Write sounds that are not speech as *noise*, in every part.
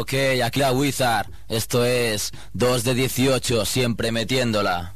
Ok, aquí la Wizard. Esto es 2 de 18, siempre metiéndola.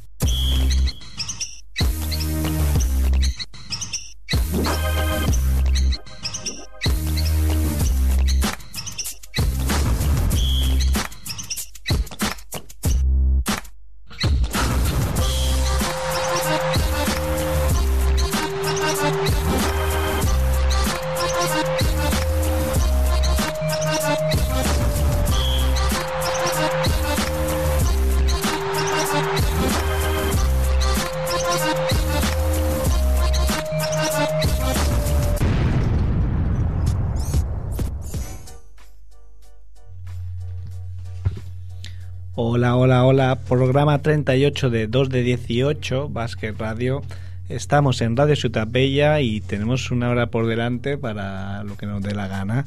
Programa 38 de 2 de 18, Basket Radio. Estamos en Radio Ciudad Bella y tenemos una hora por delante para lo que nos dé la gana.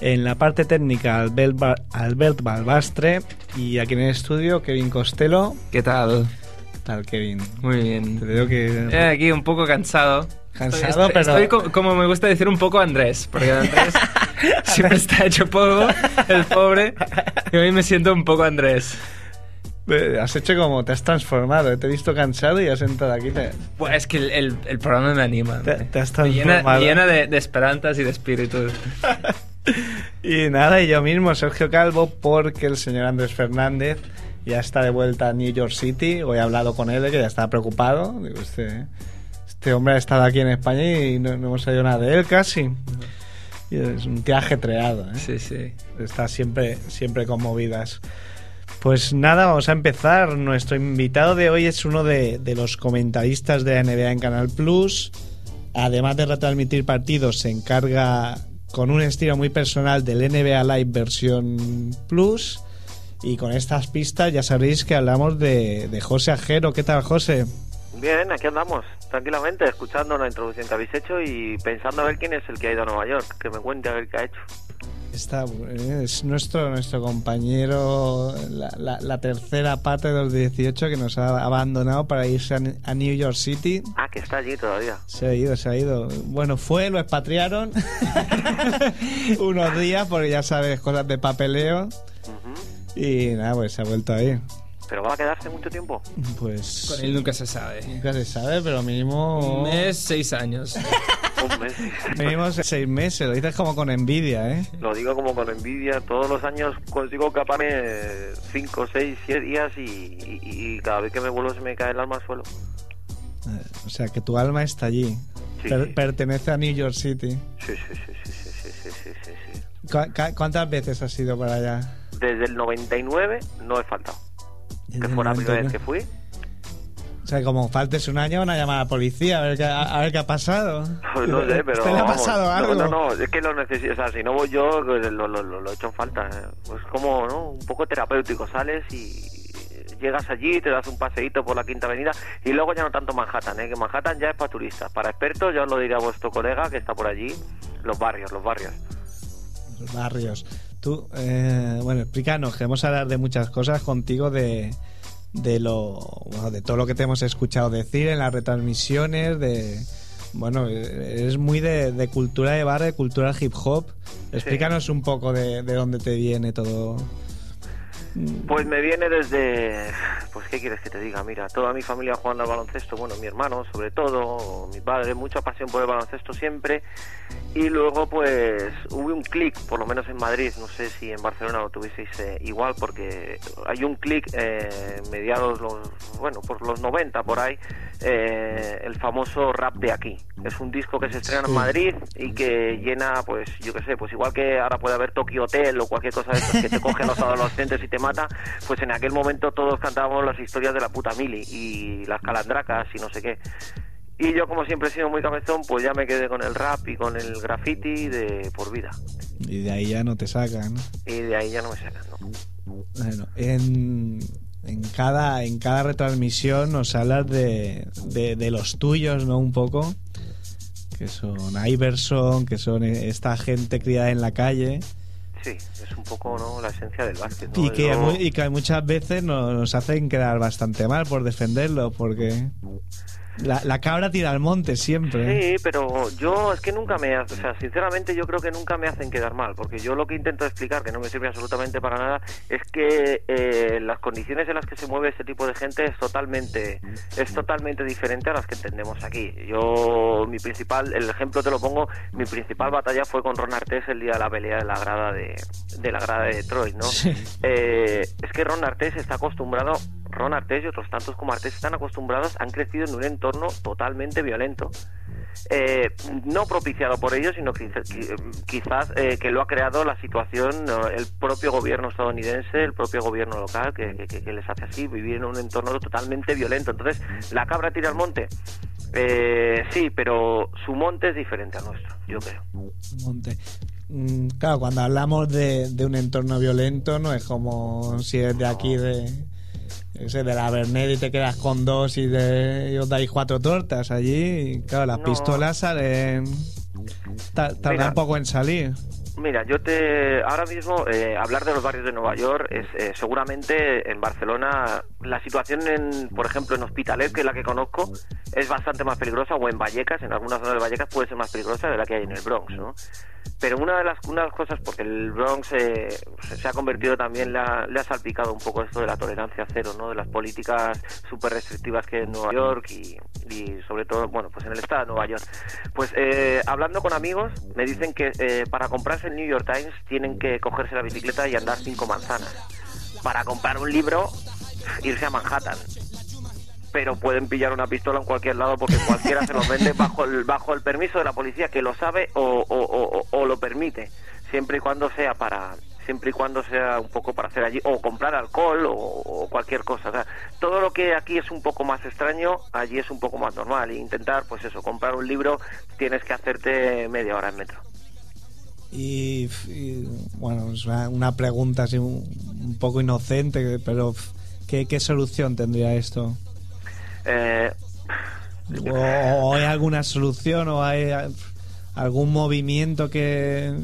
En la parte técnica, Albert, Ba- Albert Balbastre y aquí en el estudio, Kevin Costello. ¿Qué tal? ¿Qué tal, Kevin? Muy bien. Te veo que... Eh, aquí un poco cansado. Cansado, estoy, pero- Estoy co- como me gusta decir un poco Andrés, porque Andrés *laughs* siempre está hecho polvo, el pobre, y hoy me siento un poco Andrés. Has hecho como te has transformado. Te he visto cansado y has entrado aquí. Te, Pues es que el, el- el programa me anima. Te- te has llena, transformado. me llena de, de esperanzas y de espíritu. *laughs* Y nada, y yo mismo, Sergio Calvo, porque el señor Andrés Fernández ya está de vuelta a New York City. Hoy he hablado con él, que ya está preocupado. Digo, este, este hombre ha estado aquí en España y no, no hemos sabido nada de él casi. Y es un tío ajetreado, ¿eh? Sí, sí. Está siempre, siempre con movidas. Pues nada, vamos a empezar. Nuestro invitado de hoy es uno de, los comentaristas de la NBA en Canal Plus. Además de retransmitir partidos, se encarga con un estilo muy personal del NBA Live versión Plus. Y con estas pistas ya sabréis que hablamos de, de José Ajero. ¿Qué tal, José? Bien, aquí andamos, tranquilamente, escuchando la introducción que habéis hecho y pensando a ver quién es el que ha ido a Nueva York, que me cuente a ver qué ha hecho. Está, eh, es nuestro, nuestro compañero, la, la- la tercera parte de los 18 que nos ha abandonado para irse a, a New York City. Ah, que está allí todavía. Se ha ido, se ha ido. Bueno, fue, lo expatriaron *laughs* *laughs* unos días porque ya sabes, cosas de papeleo. Y nada, pues se ha vuelto a ir. ¿Pero va a quedarse mucho tiempo? Pues. Con él nunca se sabe. Nunca se sabe, pero mínimo. Un mes, seis años. *laughs* Un mes. mínimo seis meses. Lo dices como con envidia, ¿eh? Lo digo como con envidia. Todos los años consigo caparme cinco, seis, siete días y, cada vez que me vuelvo se me cae el alma al suelo. Eh, o sea, que tu alma está allí. Sí. Pertenece a New York City. Sí, sí, sí, sí, sí, sí, sí, sí. ¿Cu cu cuántas veces has ido para allá? Desde el 99 no he faltado. Que fue la primera vez que fui. O sea, como faltes un año, una llamada a la policía, a ver qué, a, a ver qué ha pasado. Pues *laughs* no sé, pero. ¿Te le ha vamos, pasado algo? No, no, no, es que lo necesito. O sea, si no voy yo, pues lo, lo, lo, lo he hecho en falta. Pues como, ¿no? Un poco terapéutico. Sales y llegas allí, te das un paseíto por la Quinta Avenida y luego ya no tanto Manhattan, ¿eh? Que Manhattan ya es para turistas. Para expertos, ya os lo diré a vuestro colega que está por allí. Los barrios, los barrios. Los barrios. Tú, eh, bueno, explícanos, queremos hablar de muchas cosas contigo de, de lo bueno, de todo lo que te hemos escuchado decir en las retransmisiones, de bueno, eres muy de, de cultura de bar, de cultura hip hop. Explícanos un poco de, de dónde te viene todo. Pues me viene desde, pues qué quieres que te diga, mira, toda mi familia jugando al baloncesto, bueno, mi hermano sobre todo, mi padre, mucha pasión por el baloncesto siempre, y luego pues hubo un clic, por lo menos en Madrid, no sé si en Barcelona lo tuvisteis eh, igual, porque hay un clic eh, mediados los, bueno, por los 90 por ahí, eh, el famoso rap de aquí, es un disco que se estrena en Madrid y que llena, pues yo qué sé, pues igual que ahora puede haber Tokyo Hotel o cualquier cosa de esas que te cogen los *laughs* adolescentes y te mata, pues en aquel momento todos cantábamos las historias de la puta mili y las calandracas y no sé qué. Y yo como siempre he sido muy cabezón, pues ya me quedé con el rap y con el graffiti de por vida. Y de ahí ya no te sacan. Y de ahí ya no me sacan, ¿no? Bueno, en, en cada en cada retransmisión nos hablas de, de, de los tuyos, ¿no? Un poco. Que son Iverson, que son esta gente criada en la calle. Sí, es un poco ¿no? la esencia del básquet. ¿no? Y que, y que muchas veces nos, nos hacen quedar bastante mal por defenderlo, porque... La, la cabra tira al monte siempre. Sí, pero yo es que nunca me, o sea, sinceramente yo creo que nunca me hacen quedar mal, porque yo lo que intento explicar, que no me sirve absolutamente para nada, es que eh, las condiciones en las que se mueve este tipo de gente es totalmente, es totalmente diferente a las que entendemos aquí. Yo, mi principal, el ejemplo te lo pongo, mi principal batalla fue con Ron Artés el día de la pelea de la grada de, de la grada de Detroit, ¿no? Sí. Eh, es que Ron Artés está acostumbrado, Ron Artés y otros tantos como Artés están acostumbrados, han crecido en un entorno totalmente violento. Eh, no propiciado por ellos, sino quizás eh, que lo ha creado la situación, el propio gobierno estadounidense, el propio gobierno local, que les hace así, vivir en un entorno totalmente violento. Entonces, la cabra tira al monte. Eh, sí, pero su monte es diferente al nuestro, yo creo. Monte. Mm, Claro, cuando hablamos de, de un entorno violento, no es como si es de aquí, de, sé, de la Bernet y te quedas con dos y, de, y os dais cuatro tortas. Allí, claro, las No. pistolas salen. ta- Tardan poco en salir. Mira, yo te ahora mismo eh, hablar de los barrios de Nueva York es eh, seguramente en Barcelona la situación en, por ejemplo, en Hospitalet, que es la que conozco, es bastante más peligrosa o en Vallecas, en algunas zonas de Vallecas puede ser más peligrosa de la que hay en el Bronx, ¿no? Pero una de las una de las cosas porque el Bronx eh, se ha convertido también le ha, le ha salpicado un poco esto de la tolerancia cero, ¿no? De las políticas súper restrictivas que hay en Nueva York y, y sobre todo, bueno, pues en el estado de Nueva York. Pues eh, hablando con amigos me dicen que eh, para comprarse el New York Times tienen que cogerse la bicicleta y andar cinco manzanas. Para comprar un libro, irse a Manhattan. Pero pueden pillar una pistola en cualquier lado porque *laughs* cualquiera se los vende bajo el, bajo el permiso de la policía que lo sabe o, o- o- lo permite, siempre y cuando sea para siempre y cuando sea un poco para hacer allí o comprar alcohol o, o cualquier cosa. O sea, todo lo que aquí es un poco más extraño, allí es un poco más normal. E intentar, pues eso, comprar un libro tienes que hacerte media hora en metro. Y, y, bueno, es una, una pregunta así un, un poco inocente, pero ¿qué, qué solución tendría esto? Eh, ¿O, hay alguna solución o hay a- algún movimiento que...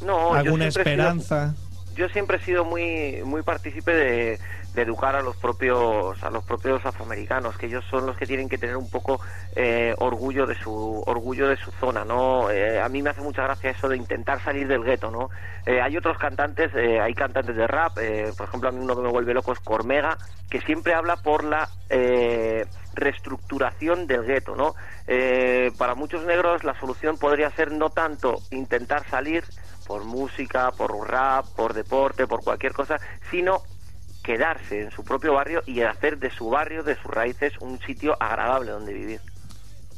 no, alguna sido- esperanza? Yo siempre he sido muy muy partícipe de, de educar a los propios a los propios afroamericanos que ellos son los que tienen que tener un poco eh, orgullo de su orgullo de su zona no Eh, a mí me hace mucha gracia eso de intentar salir del gueto no Eh, hay otros cantantes eh, hay cantantes de rap eh, por ejemplo a mí uno que me vuelve loco es Cormega que siempre habla por la eh, reestructuración del gueto no para muchos negros la solución podría ser no tanto intentar salir por música, por rap, por deporte, por cualquier cosa, sino quedarse en su propio barrio y hacer de su barrio, de sus raíces, un sitio agradable donde vivir.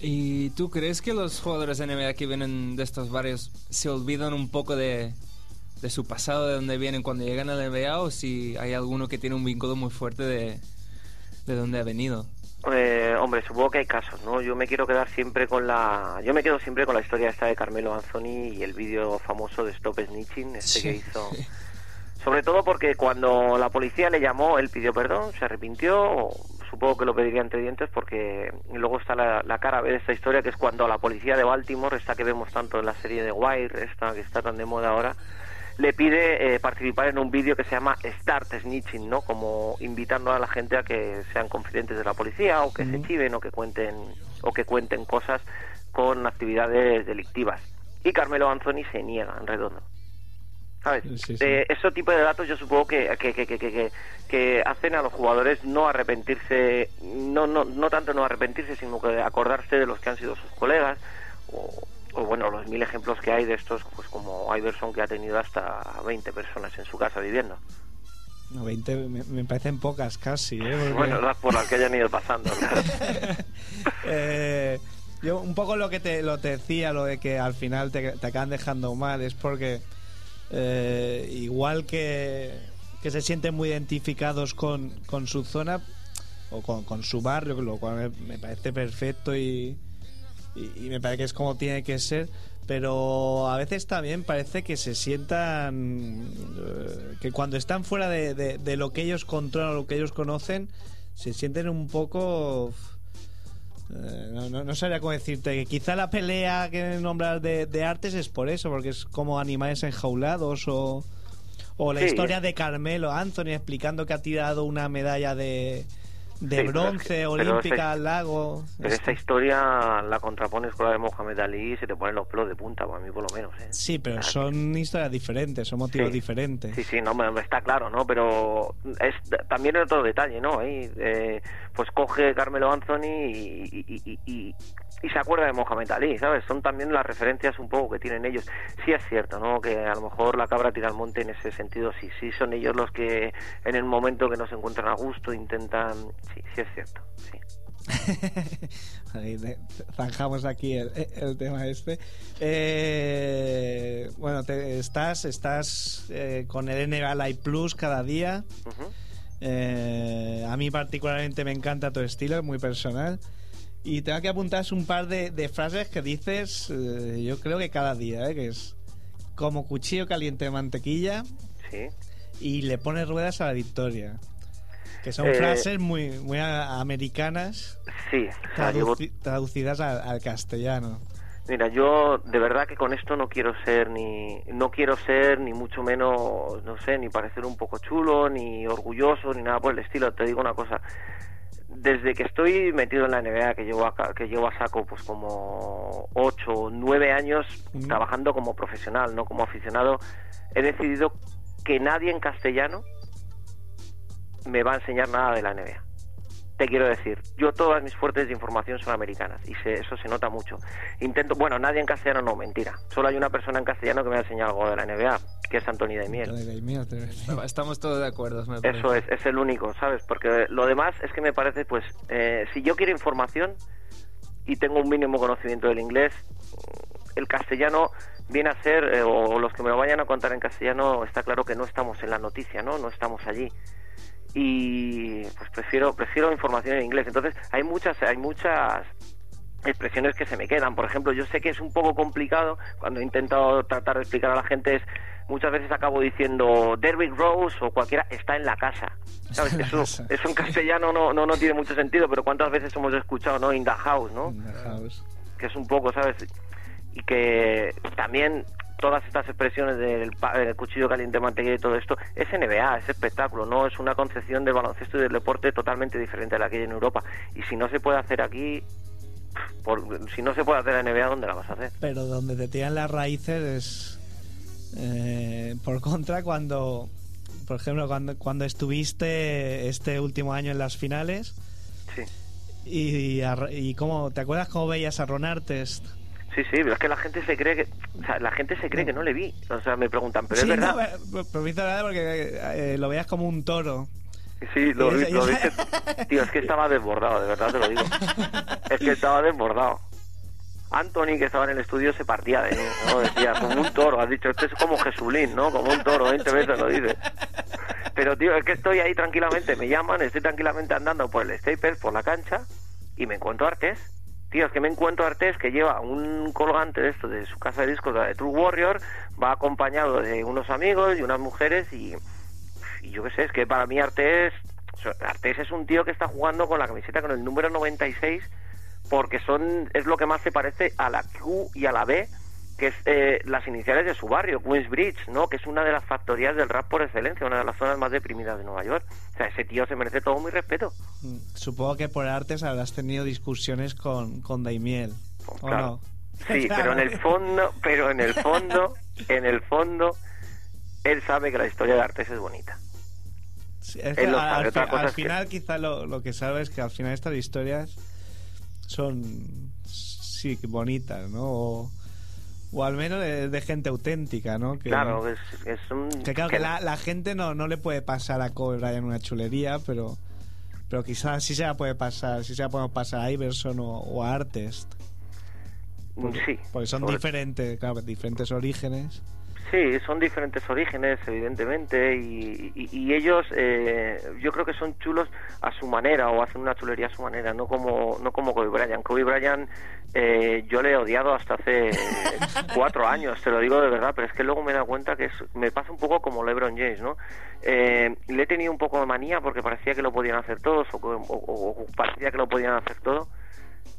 ¿Y tú crees que los jugadores de NBA que vienen de estos barrios se olvidan un poco de, de su pasado, de dónde vienen cuando llegan a la NBA o si hay alguno que tiene un vínculo muy fuerte de, de dónde ha venido? Eh, hombre, supongo que hay casos, ¿no? Yo me quiero quedar siempre con la... Yo me quedo siempre con la historia esta de Carmelo Anthony y el vídeo famoso de Stop Snitching, este Sí. que hizo... *laughs* Sobre todo porque cuando la policía le llamó, él pidió perdón, se arrepintió, supongo que lo pediría entre dientes porque luego está la, la cara de esta historia que es cuando la policía de Baltimore, esta que vemos tanto en la serie de Wire, esta que está tan de moda ahora, le pide eh, participar en un vídeo que se llama Start Snitching, ¿no? Como invitando a la gente a que sean confidentes de la policía o que se chiven o que cuenten o que cuenten cosas con actividades delictivas. Y Carmelo Anthony se niega en redondo. ¿Sabes? Sí, sí. Eh, ese tipo de datos yo supongo que, que, que, que, que, que hacen a los jugadores no arrepentirse, no, no, no tanto no arrepentirse, sino que acordarse de los que han sido sus colegas o, o bueno, los mil ejemplos que hay de estos, pues como Iverson que ha tenido hasta 20 personas en su casa viviendo. No, 20 me, me parecen pocas casi, ¿eh? Porque- Bueno, las por las que hayan ido pasando. *laughs* claro. Eh, yo un poco lo que te, lo te decía, lo de que al final te, te acaban dejando mal, es porque eh, igual que, que se sienten muy identificados con, con su zona o con, con su barrio, lo cual me, me parece perfecto y, y, y me parece que es como tiene que ser, pero a veces también parece que se sientan, eh, que cuando están fuera de, de- de lo que ellos controlan o lo que ellos conocen, se sienten un poco... Eh, no, no, no sabría cómo decirte que quizá la pelea que nombras de, de artes es por eso, porque es como animales enjaulados o, o la Sí. historia de Carmelo Anthony explicando que ha tirado una medalla de, de Sí, pero bronce, pero olímpica, esa- al lago. Pero esta historia la contrapones con la de Mohamed Ali y se te ponen los pelos de punta, para mí por lo menos. ¿eh? Sí, pero Ah, son historias diferentes, son motivos Sí. diferentes. Sí, sí, no, está claro, ¿no? Pero es también es otro detalle, ¿no? Ahí, eh, pues coge Carmelo Anthony y, y, y- y- y se acuerda de Mohamed Ali, ¿sabes? Son también las referencias un poco que tienen ellos. Sí es cierto, ¿no? Que a lo mejor la cabra tira al monte en ese sentido, sí, sí son ellos los que en el momento que no se encuentran a gusto intentan... Sí, sí es cierto, sí. *laughs* Ahí de- zanjamos aquí el, el tema este. Eh, bueno, te- estás, estás eh, con el NBA Live Plus cada día. Eh, a mí particularmente me encanta tu estilo, es muy personal. Y tengo que apuntar un par de, de frases que dices, eh, yo creo que cada día, eh, que es como cuchillo caliente de mantequilla Sí. y le pones ruedas a la victoria. Que son Eh, frases muy, muy americanas Sí, llevo- traducidas al, al castellano. Mira, yo de verdad que con esto no quiero ser ni no quiero ser ni mucho menos, no sé, ni parecer un poco chulo, ni orgulloso, ni nada por el estilo. Te digo una cosa, desde que estoy metido en la NBA, que llevo a, que llevo a saco pues como ocho o nueve años Mm. trabajando como profesional, no como aficionado, he decidido que nadie en castellano me va a enseñar nada de la NBA. Te quiero decir, yo todas mis fuentes de información son americanas y se- eso se nota mucho. Intento, bueno, nadie en castellano no, mentira. Solo hay una persona en castellano que me ha enseñado algo de la NBA, que es Anthony Daimiel. Estamos todos de acuerdo, me. Eso es, es el único, ¿sabes? Porque lo demás es que me parece, pues, eh, si yo quiero información y tengo un mínimo conocimiento del inglés, el castellano viene a ser, eh, o los que me lo vayan a contar en castellano, está claro que no estamos en la noticia, ¿no? No estamos allí. Y pues prefiero prefiero información en inglés. Entonces, hay muchas hay muchas expresiones que se me quedan. Por ejemplo, yo sé que es un poco complicado cuando he intentado tratar de explicar a la gente es muchas veces acabo diciendo Derrick Rose o cualquiera está en la casa. ¿Sabes? Eso, casa. eso en castellano no, no, no tiene mucho sentido, pero cuántas veces hemos escuchado, ¿no? In the house, ¿no? In the house. que es un poco, ¿sabes? Y que también todas estas expresiones del, del cuchillo caliente mantequilla y todo esto es NBA, es espectáculo, no es una concepción del baloncesto y del deporte totalmente diferente a la que hay en Europa. Y si no se puede hacer aquí, por, si no se puede hacer en NBA, ¿dónde la vas a hacer? Pero donde te tiran las raíces es. eh, por contra, cuando. Por ejemplo, cuando, cuando estuviste este último año en las finales. Sí. Y, a- y cómo, ¿te acuerdas cómo veías a Ron Artest? Sí, sí, pero es que la gente se cree que, o sea, la gente se cree que no le vi. O sea, me preguntan, pero Sí, es verdad. no, pero- hizo gracia porque eh, lo veías como un toro. Sí, lo, vi, lo *laughs* vi que- Tío, es que estaba desbordado, de verdad te lo digo. Es que estaba desbordado. Anthony, que estaba en el estudio, se partía de mí, ¿no? Decía, como un toro, has dicho, este es como Jesulín, ¿no? Como un toro, 20 veces lo dice. Pero, tío, es que estoy ahí tranquilamente, me llaman, estoy tranquilamente andando por el Staples, por la cancha, y me encuentro a Artés. Tío, es que me encuentro a Artés que lleva un colgante de esto, de su casa de discos, la de True Warrior, va acompañado de unos amigos y unas mujeres, y y yo qué sé, es que para mí Artés, Artés es un tío que está jugando con la camiseta con el número 96 porque son es lo que más se parece a la Q y a la B, que es eh, las iniciales de su barrio, Queensbridge, ¿no? Que es una de las factorías del rap por excelencia, una de las zonas más deprimidas de Nueva York. O sea, ese tío se merece todo mi respeto. Mm, Supongo que por artes habrás tenido discusiones con, con Daimiel. ¿O Claro. no? Sí, *laughs* pero en el fondo, pero en el fondo, en el fondo, él sabe que la historia de Artés es bonita. Sí, es que Él lo al, sabe, al al es que- final quizá lo, lo que sabes es que al final estas historias son sí bonitas, ¿no? O, o al menos de, de gente auténtica, ¿no? Que, Claro, es, es un... que claro que la, la gente no, no le puede pasar a Kobe Bryant una chulería, pero pero quizás sí se la puede pasar, sí se la podemos pasar a Iverson o, o a Artest. Sí. Porque son sobre- diferentes, claro, diferentes orígenes. Sí, son diferentes orígenes, evidentemente, y, y- y ellos, eh, yo creo que son chulos a su manera o hacen una chulería a su manera, no como no como Kobe Bryant. Kobe Bryant, eh, yo le he odiado hasta hace *laughs* cuatro años, te lo digo de verdad, pero es que luego me he dado cuenta que es, me pasa un poco como LeBron James, ¿no? Eh, le he tenido un poco de manía porque parecía que lo podían hacer todos o, o- o- o parecía que lo podían hacer todo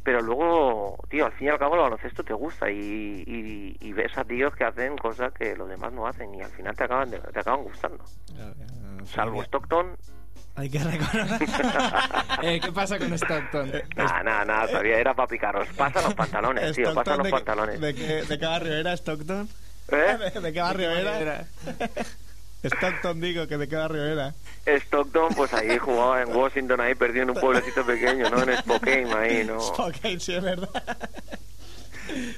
pero luego, tío, al fin y al cabo el baloncesto te gusta y, y, y ves a tíos que hacen cosas que los demás no hacen y al final te acaban de- te acaban gustando. Salvo Stockton, Hay que reconocer. *laughs* Eh, ¿Qué pasa con Stockton? Nada, nada, nada, todavía era para picaros. Pasa los pantalones, tío, pasa los ¿de, pantalones. ¿De qué, de qué barrio era Stockton? ¿Eh? ¿De, *laughs* de qué barrio era? *laughs* Stockton, digo, que de qué barrio era. Stockton, pues ahí jugaba en Washington, ahí perdido en un pueblecito pequeño, ¿no? En Spokane, ahí, ¿no? *laughs* Spokane, sí, es verdad.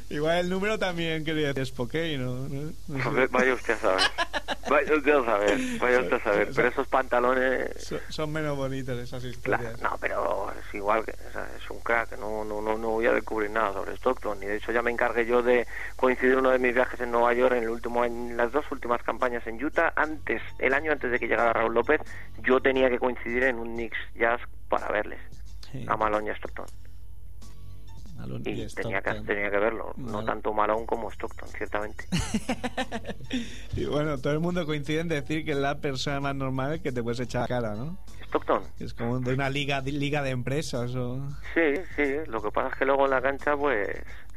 Igual el número también quería decir Spokane, ¿no? No- no sé. Joder, Vaya usted a saber. Vaya usted a saber, vaya usted a saber. Pero esos pantalones... Son, son menos bonitas esas Claro, historias. no, pero es igual, que, es un crack, no, no, no, no voy a descubrir nada sobre Stockton, y de hecho ya me encargué yo de coincidir uno de mis viajes en Nueva York en el último en las dos últimas campañas en Utah, antes, el año antes de que llegara Raúl López, yo tenía que coincidir en un Knicks Jazz para verles, Sí. a Malone y a Stockton, Malone y y tenía que, tenía que verlo, no tanto Malone como Stockton, ciertamente. *laughs* Y bueno, todo el mundo coincide en decir que es la persona más normal que te puedes echar a cara, ¿no? Stockton, es como de una liga, de- liga de empresas o... sí, sí, lo que pasa es que luego en la cancha, pues,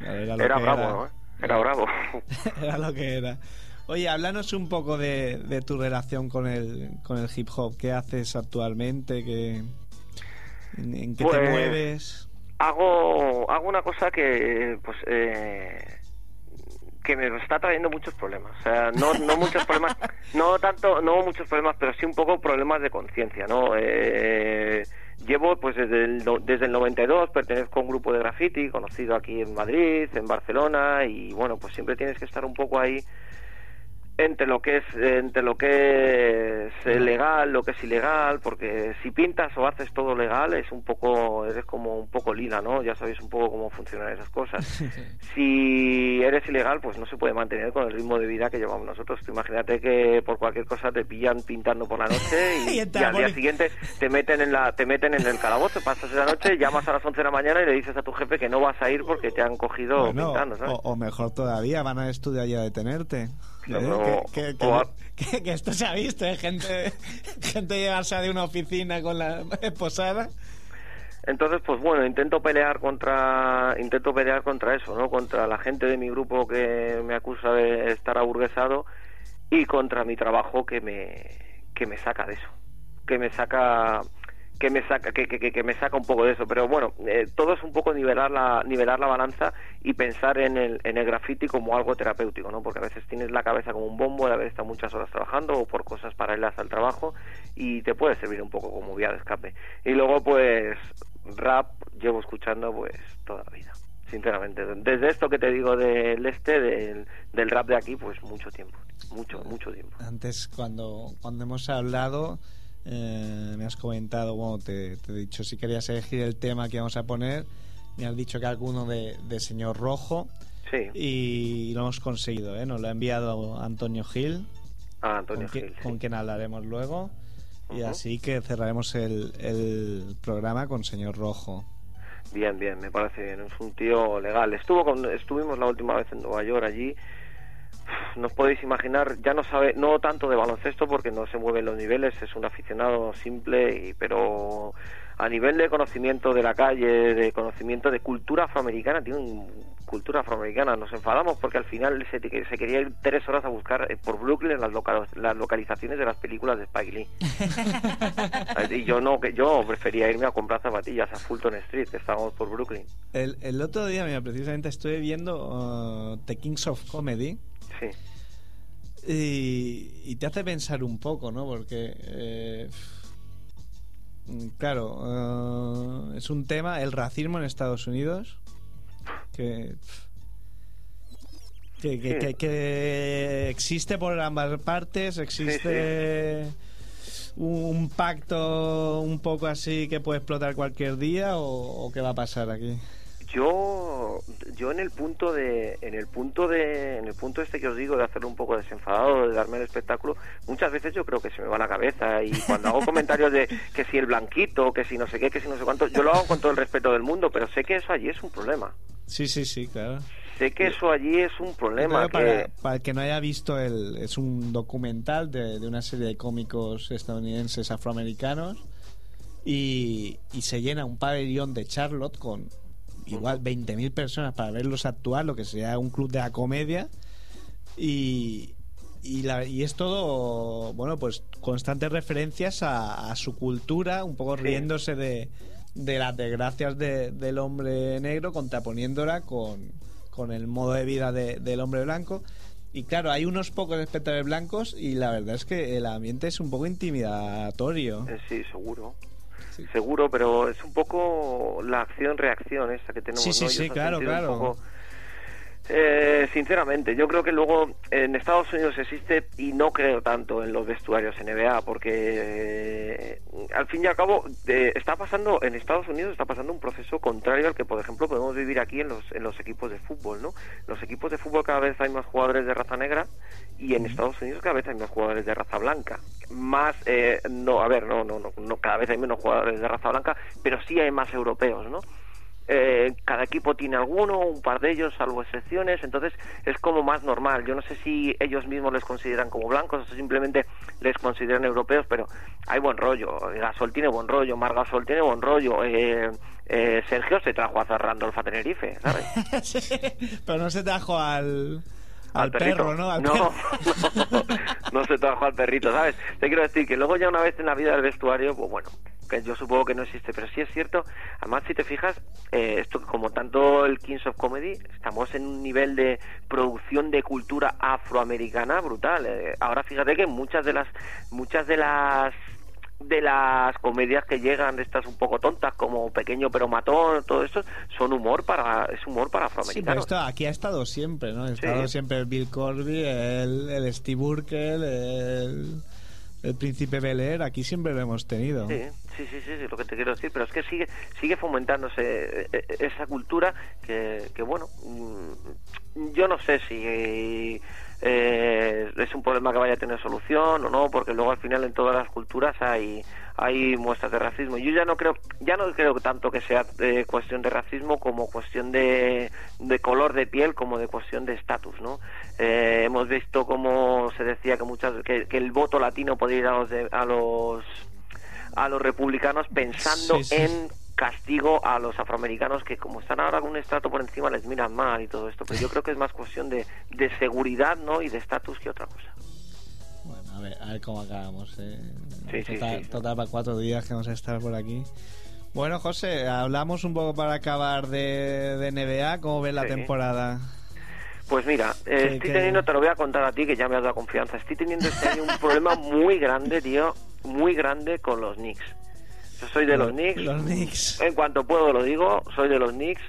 Era bravo, era. ¿no? Era bravo. *laughs* Era lo que era. Oye, háblanos un poco de, de tu relación con el, con el hip hop. ¿Qué haces actualmente? ¿Qué, en, en qué te Pues, mueves? Hago hago una cosa que pues eh, que me está trayendo muchos problemas. O sea no no muchos problemas *laughs* no tanto no muchos problemas pero sí un poco problemas de conciencia no Eh, llevo pues desde el desde el 92 pertenezco a un grupo de graffiti conocido aquí en Madrid en Barcelona y bueno pues siempre tienes que estar un poco ahí entre lo que es entre lo que es eh, legal lo que es ilegal porque si pintas o haces todo legal es un poco eres como un poco lila no ya sabéis un poco cómo funcionan esas cosas. *laughs* Si eres ilegal pues no se puede mantener con el ritmo de vida que llevamos nosotros. Tú imagínate que por cualquier cosa te pillan pintando por la noche *laughs* y, Y y al día siguiente te meten en la te meten en el calabozo pasas esa noche llamas a las 11 de la mañana y le dices a tu jefe que no vas a ir porque te han cogido Bueno, pintando ¿sabes? o, o mejor todavía, van al estudio allí a detenerte. Que esto se ha visto, ¿eh? gente, *laughs* gente llevarse de una oficina con la esposada. Entonces, pues bueno, intento pelear contra intento pelear contra eso, ¿no? Contra la gente de mi grupo que me acusa de estar aburguesado y contra mi trabajo que me que me saca de eso, que me saca que me saca que, que, que- me saca un poco de eso, pero bueno, eh, todo es un poco nivelar la nivelar la balanza y pensar en el en el graffiti como algo terapéutico, ¿no? Porque a veces tienes la cabeza como un bombo de haber estado muchas horas trabajando o por cosas paralelas al trabajo y te puede servir un poco como vía de escape. Y luego pues rap llevo escuchando pues toda la vida, sinceramente. Desde esto que te digo del este, del, del rap de aquí, pues mucho tiempo, mucho, mucho tiempo. Antes, cuando, cuando hemos hablado, eh, me has comentado, bueno, te, te he dicho si querías elegir el tema que vamos a poner. Me has dicho que alguno de, de Señor Rojo. Sí, Y lo hemos conseguido, ¿eh? Nos lo ha enviado Antonio Gil, a Antonio con, Gil. sí. con quien hablaremos luego. Y así que cerraremos el, el programa con Señor Rojo. Bien, bien, me parece bien. Es un tío legal. Estuvo con, estuvimos la última vez en Nueva York allí. Nos podéis imaginar, ya no sabe, no tanto de baloncesto porque no se mueven los niveles, es un aficionado simple, y, pero a nivel de conocimiento de la calle, de conocimiento de cultura afroamericana, tiene un, cultura afroamericana. Nos enfadamos porque al final se, se quería ir tres horas a buscar eh, por Brooklyn las, loca- las localizaciones de las películas de Spike Lee. *laughs* y yo no, que yo prefería irme a comprar zapatillas a Fulton Street, estábamos por Brooklyn. El, el otro día, mira, precisamente estuve viendo uh, The Kings of Comedy. Sí. Y, y te hace pensar un poco, ¿no? Porque, eh, claro, eh, es un tema, el racismo en Estados Unidos, que, que, que- Sí. que- que existe por ambas partes, existe un pacto un poco así que puede explotar cualquier día o, o qué va a pasar aquí. Yo, yo en el punto de, en el punto de, en el punto este que os digo de hacerlo un poco desenfadado, de darme el espectáculo, muchas veces yo creo que se me va la cabeza y cuando hago comentarios de que si el blanquito, que si no sé qué, que si no sé cuánto, yo lo hago con todo el respeto del mundo, pero sé que eso allí es un problema. Sí, sí, sí, claro. Sé que eso allí es un problema. Para, que- para el que no haya visto el es un documental de, de una serie de cómicos estadounidenses afroamericanos y, y se llena un pabellón de Charlotte con igual 20.000 personas para verlos actuar, lo que sería un club de la comedia y, y, la- y es todo, bueno, pues constantes referencias a, a su cultura, un poco riéndose de, de las desgracias de- del hombre negro, contraponiéndola con, con el modo de vida de- del hombre blanco. Y claro, hay unos pocos espectadores blancos y la verdad es que el ambiente es un poco intimidatorio. Eh, Sí, seguro. Seguro, pero es un poco la acción-reacción esa que tenemos. Sí, sí, sí, claro, claro. Eh, sinceramente, yo creo que luego en Estados Unidos existe y no creo tanto en los vestuarios NBA porque eh, al fin y al cabo eh, está pasando en Estados Unidos está pasando un proceso contrario al que por ejemplo podemos vivir aquí en los en los equipos de fútbol, ¿no? Los equipos de fútbol cada vez hay más jugadores de raza negra y en Estados Unidos cada vez hay más jugadores de raza blanca. Más eh, no, a ver, no, no, no, no, cada vez hay menos jugadores de raza blanca, pero sí hay más europeos, ¿no? Eh, cada equipo tiene alguno, un par de ellos, salvo excepciones, entonces es como más normal. Yo no sé si ellos mismos les consideran como blancos o simplemente les consideran europeos, pero hay buen rollo. Gasol tiene buen rollo, Mar Gasol tiene buen rollo. Eh, eh, Sergio se trajo a Randolph a Tenerife, ¿sabes? *laughs* Sí, Pero no se trajo al, al, perrito. perro, ¿no? Al no, perro. *laughs* no, no se trajo al perrito, ¿sabes? Te quiero decir que luego ya una vez en la vida del vestuario, pues bueno, que yo supongo que no existe, pero sí es cierto, además si te fijas, eh, esto como tanto el Kings of Comedy, estamos en un nivel de producción de cultura afroamericana brutal. Eh, ahora fíjate que muchas de las muchas de las de las comedias que llegan de estas un poco tontas como pequeño pero matón todo esto son humor para es humor para Sí, pero afroamericanos esto aquí ha estado siempre, ¿no? Ha estado Sí. siempre el Bill Corby, el, el Steve Urkel, el, el Príncipe Bel Air, aquí siempre lo hemos tenido. Sí, sí, sí, sí, lo que te quiero decir, pero es que sigue sigue fomentándose eh, eh, esa cultura que, que bueno, mm, yo no sé si eh, es un problema que vaya a tener solución o no, porque luego al final en todas las culturas hay hay muestras de racismo. Yo ya no creo ya no creo tanto que sea eh, cuestión de racismo como cuestión de, de color de piel, como de cuestión de estatus, ¿no? Eh, hemos visto como se decía que muchas que, que el voto latino podría ir a los de- a los a los republicanos pensando Sí, sí. en castigo a los afroamericanos que como están ahora con un estrato por encima les miran mal y todo esto pero yo creo que es más cuestión de, de seguridad no y de estatus que otra cosa Bueno, a ver, a ver cómo acabamos. eh. Sí, total, sí. total, para cuatro días que vamos a estar por aquí. Bueno, José, hablamos un poco para acabar de, de NBA. ¿Cómo ves la temporada? Pues mira, eh, estoy teniendo, te lo voy a contar a ti, que ya me has dado confianza. Estoy teniendo este año un problema muy grande, tío, muy grande con los Knicks. Yo soy de los Knicks. Los Knicks. En cuanto puedo lo digo, soy de los Knicks.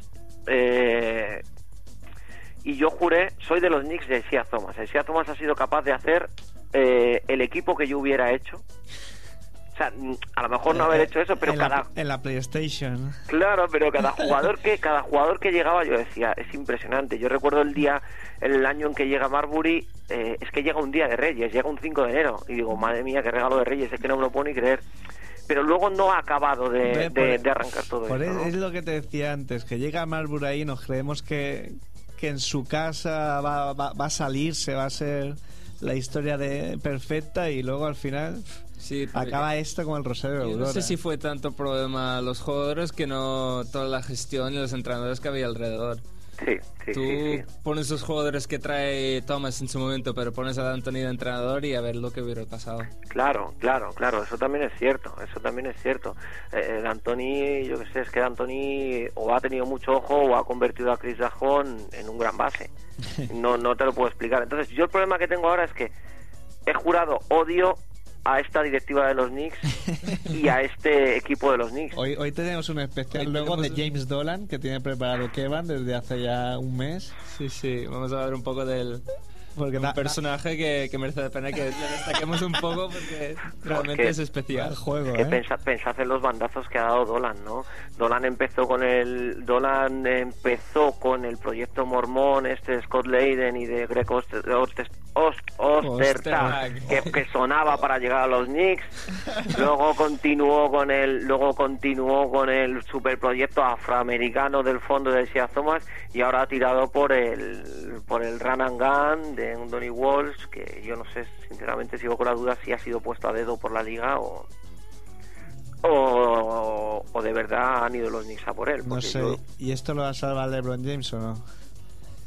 eh, y yo juré, soy de los Knicks de Sia Thomas. Sia Thomas ha sido capaz de hacer eh, el equipo que yo hubiera hecho. O sea, a lo mejor no haber hecho eso, pero en cada, La, en la PlayStation. Claro, pero *laughs* cada jugador que cada jugador que llegaba yo decía, es impresionante. Yo recuerdo el día, el año en que llega Marbury, eh, es que llega un día de Reyes, llega un 5 de enero. Y digo, madre mía, qué regalo de Reyes, es que no me lo puedo ni creer. Pero luego no ha acabado de, de- por- de arrancar todo Por esto. ¿no? es lo que te decía antes, que llega Marlboro ahí y nos creemos que, que en su casa va, va, va a salirse, va a ser la historia de perfecta y luego al final Sí, acaba esto como el Rosario Yo no sé si fue tanto problema los jugadores que no toda la gestión y los entrenadores que había alrededor. Sí, sí, Tú sí, sí. pones esos jugadores que trae Thomas en su momento, pero pones a Anthony de entrenador y a ver lo que hubiera pasado. Claro, claro, claro, eso también es cierto, eso también es cierto. Eh, D'Antoni, yo que sé, es que D'Antoni o ha tenido mucho ojo o ha convertido a Chris Dajón en un gran base. *laughs* No, no te lo puedo explicar. Entonces, yo el problema que tengo ahora es que he jurado odio a esta directiva de los Knicks y a este equipo de los Knicks. Hoy, hoy tenemos un especial Hoy luego de James Dolan que tiene preparado Kevin desde hace ya un mes. Sí, sí, vamos a ver un poco del Porque un da- personaje que, que merece la pena que le destaquemos un poco porque *laughs* realmente Porque- es especial. el juego, que ¿eh? pensa- pensad en los bandazos que ha dado Dolan, ¿no? Dolan empezó con el Dolan empezó con el proyecto mormón este de Scott Layden y de Greg Oster, Oster- Ost- Ostertag, Ostertag. que, que sonaba para llegar a los Knicks. Luego continuó con el luego continuó con el superproyecto afroamericano del fondo de Sia Thomas y ahora ha tirado por el por el run and gun de un Donny Walsh que yo no sé sinceramente sigo con la duda si ha sido puesto a dedo por la liga o o, o de verdad han ido los Knicks a por él. No sé. yo- ¿Y esto lo va a salvar LeBron James o no?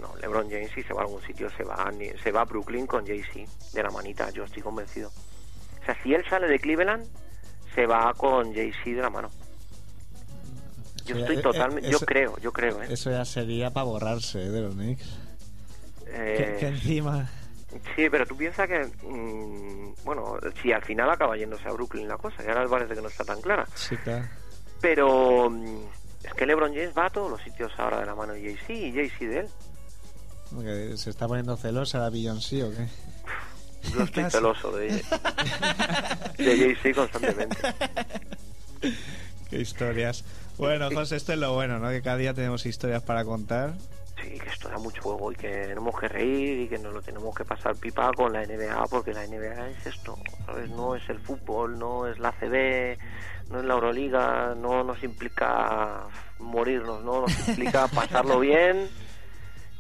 No, LeBron James si se va a algún sitio se va, a- se va a Brooklyn con Jay-Z de la manita, yo estoy convencido. O sea, si él sale de Cleveland, se va con Jay-Z de la mano. Yo estoy eh, eh, totalmente, yo creo, yo creo, ¿eh? Eso ya sería para borrarse de los Knicks. Eh, que, que encima. Sí, pero tú piensas que, mm, bueno, si al final acaba yéndose a Brooklyn la cosa, y ahora parece que no está tan clara. Sí, claro. Pero mm, es que LeBron James va a todos los sitios ahora de la mano de Jay-Z y Jay-Z de él. Se está poniendo celosa la Beyoncé o qué. Yo estoy celoso de, de Jay-Z constantemente. Qué historias. Bueno, José, esto es lo bueno, ¿no? Que cada día tenemos historias para contar. Sí, que esto da mucho juego y que tenemos que reír y que nos lo tenemos que pasar pipa con la NBA porque la NBA es esto, ¿sabes? No es el fútbol, no es la CB, no es la Euroliga, no nos implica morirnos, no nos implica pasarlo bien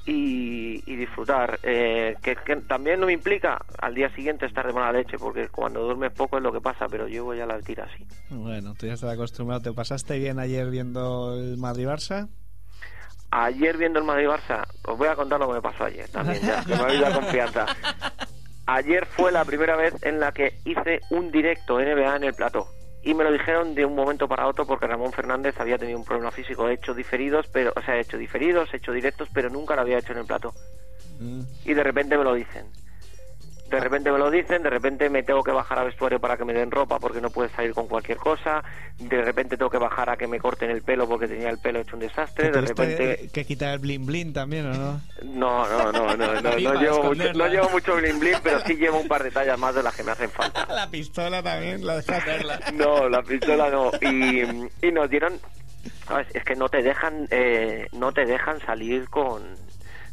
y, y disfrutar. Eh, que, que también no me implica al día siguiente estar de mala leche porque cuando duermes poco es lo que pasa, pero yo ya la tira así. Bueno, tú ya estás acostumbrado. ¿Te pasaste bien ayer viendo el Madrid-Barça? Ayer viendo el Madrid Barça, os voy a contar lo que me pasó ayer también, ya, que me habéis dado confianza. *laughs* Ayer fue la primera vez en la que hice un directo NBA en el plató. Y me lo dijeron de un momento para otro porque Ramón Fernández había tenido un problema físico, hecho diferidos, pero, o sea, hecho diferidos, hecho directos, pero nunca lo había hecho en el plató. Mm. Y de repente me lo dicen. De repente me lo dicen, de repente me tengo que bajar a vestuario para que me den ropa porque no puedes salir con cualquier cosa, de repente tengo que bajar a que me corten el pelo porque tenía el pelo hecho un desastre, de ¿Tuviste repente... que quitar el blin blin también o no? No, no, no, no, no, *laughs* llevo mucho, no llevo mucho blin blin, pero sí llevo un par de tallas más de las que me hacen falta. *laughs* La pistola también, la dejaste. *laughs* No, la pistola no. Y, y nos dieron, ¿sabes? Es que no te dejan, eh, no te dejan salir con,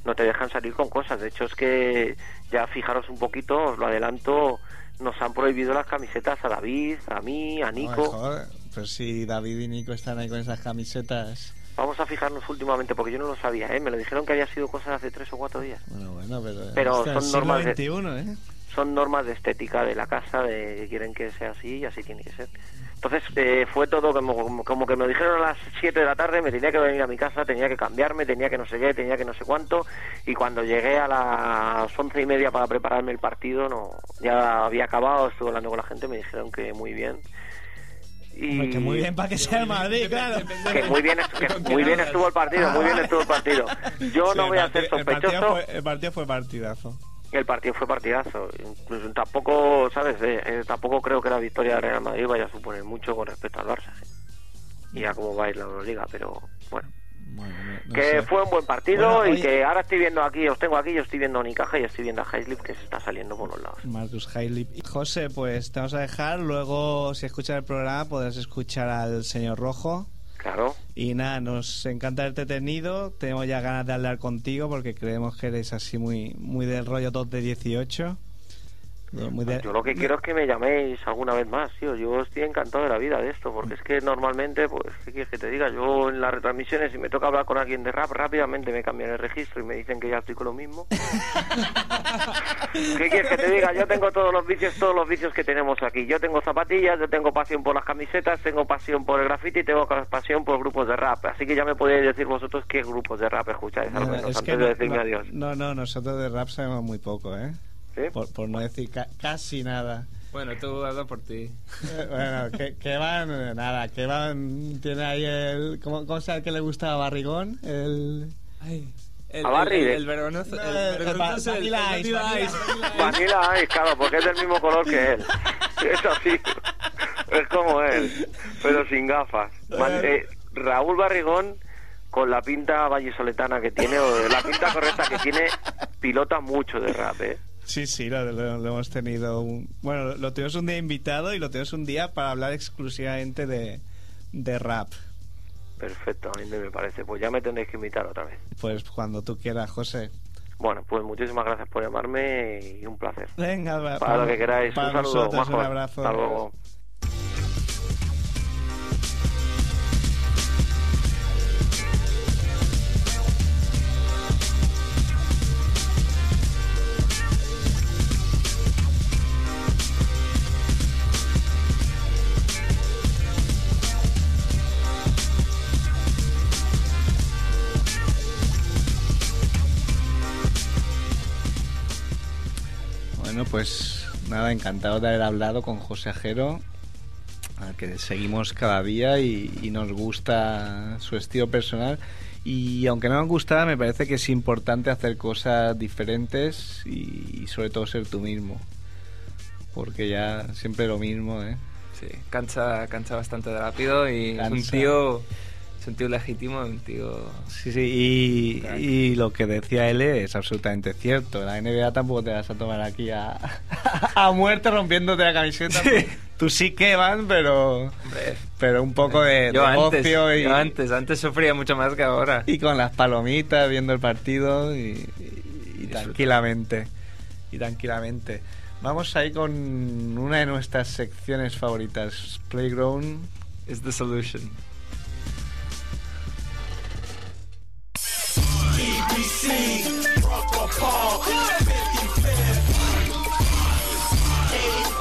no te dejan salir con cosas. De hecho es que ya fijaros un poquito, os lo adelanto, nos han prohibido las camisetas a David, a mí, a Nico. Joder, Pero si David y Nico están ahí con esas camisetas. Vamos a fijarnos últimamente porque yo no lo sabía, ¿eh? Me lo dijeron que había sido cosas hace tres o cuatro días. Bueno, bueno, pero. Pero son normas de- XXI, ¿eh? son normas de estética de la casa, de que quieren que sea así y así tiene que ser. Entonces eh, fue todo como, como, como que me dijeron a las 7 de la tarde, me tenía que venir a mi casa, tenía que cambiarme, tenía que no sé qué, tenía que no sé cuánto, y cuando llegué a las once y media para prepararme el partido, no ya había acabado, estuve hablando con la gente, me dijeron que muy bien. Y que muy bien para que sea el Madrid, claro. *laughs* que muy bien, que muy bien estuvo el partido, muy bien estuvo el partido. Yo Sí, no voy a ser el partido sospechoso. fue- El partido fue partidazo. El partido fue partidazo. Incluso tampoco, ¿sabes? Eh, tampoco creo que la victoria del Real Madrid vaya a suponer mucho con respecto al Barça. ¿eh? Y a cómo va a ir la Euroliga, pero bueno. Bueno, no- no que sé. fue un buen partido Bueno, y que ahora estoy viendo aquí, os tengo aquí, yo estoy viendo a Unicaja y estoy viendo a Heislip que se está saliendo por los lados. Marcus. Y José, pues te vamos a dejar. Luego, si escuchas el programa, podrás escuchar al señor Rojo. Claro. Y nada, nos encanta haberte tenido. Tenemos ya ganas de hablar contigo porque creemos que eres así muy, muy del rollo 2 de 18. De- Muy de- Yo lo que quiero es que me llaméis alguna vez más, tío. Yo estoy encantado de la vida de esto, porque es que normalmente, pues, ¿qué quieres que te diga? Yo en las retransmisiones, si me toca hablar con alguien de rap, rápidamente me cambian el registro y me dicen que ya estoy con lo mismo. *laughs* ¿Qué quieres que te diga? Yo tengo todos los vicios, todos los vicios que tenemos aquí. Yo tengo zapatillas, yo tengo pasión por las camisetas, tengo pasión por el graffiti y tengo pasión por grupos de rap. Así que ya me podéis decir vosotros qué grupos de rap escucháis, al No, menos, es antes que de no, decirme no- adiós. no, no, nosotros de rap sabemos muy poco, ¿eh? ¿Sí? Por, por no decir ca- casi nada. Bueno, tú habla por ti. Eh, Bueno, que, que van, eh, nada, que van, tiene ahí el, ¿cómo, cómo sabe que le gusta a Barrigón? El... Ay, el, A Barry, el, el, No, el el vergonzoso es el- Vanilla el Ice, Vanilla Vanilla Ice. Vanilla Ice, claro, porque es del mismo color que él. Es así. Es como él, pero sin gafas. Eh, Raúl Barrigón, con la pinta vallisoletana que tiene, o la pinta correcta que tiene, pilota mucho de rap, ¿eh? Sí, sí, lo, lo- lo hemos tenido. Un, bueno, lo tuvimos un día invitado y lo tuvimos un día para hablar exclusivamente de, de rap. Perfecto, a mí me parece. Pues ya me tendréis que invitar otra vez. Pues cuando tú quieras, José. Bueno, pues muchísimas gracias por llamarme y un placer. Venga, va- Para lo que queráis. para un saludo, nosotros, un abrazo. Hasta luego. Nada, encantado de haber hablado con José Ajero, al que seguimos cada día y, y nos gusta su estilo personal. Y aunque no nos gustaba, me parece que es importante hacer cosas diferentes y, y sobre todo ser tú mismo. Porque ya siempre lo mismo, ¿eh? Sí, cansa, cansa bastante rápido y es un tío, es un tío legítimo, un tío... Sí, sí, y, y lo que decía él es absolutamente cierto. La NBA tampoco te vas a tomar aquí a, *laughs* a muerte rompiéndote la camiseta. Tú sí que van, pero, Hombre, pero un poco de, yo de antes, ocio y, yo antes, antes sufría mucho más que ahora. y con las palomitas viendo el partido y, y- y tranquilamente. Y tranquilamente. Vamos ahí con una de nuestras secciones favoritas, Playground. It's the solution. BBC, proper Paul, 55th.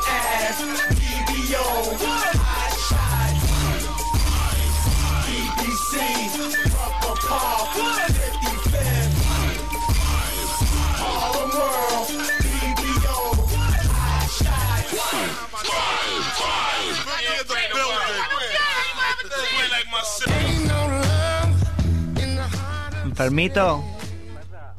Ass, BBO, high shot. BBC, proper Paul, Enfermito.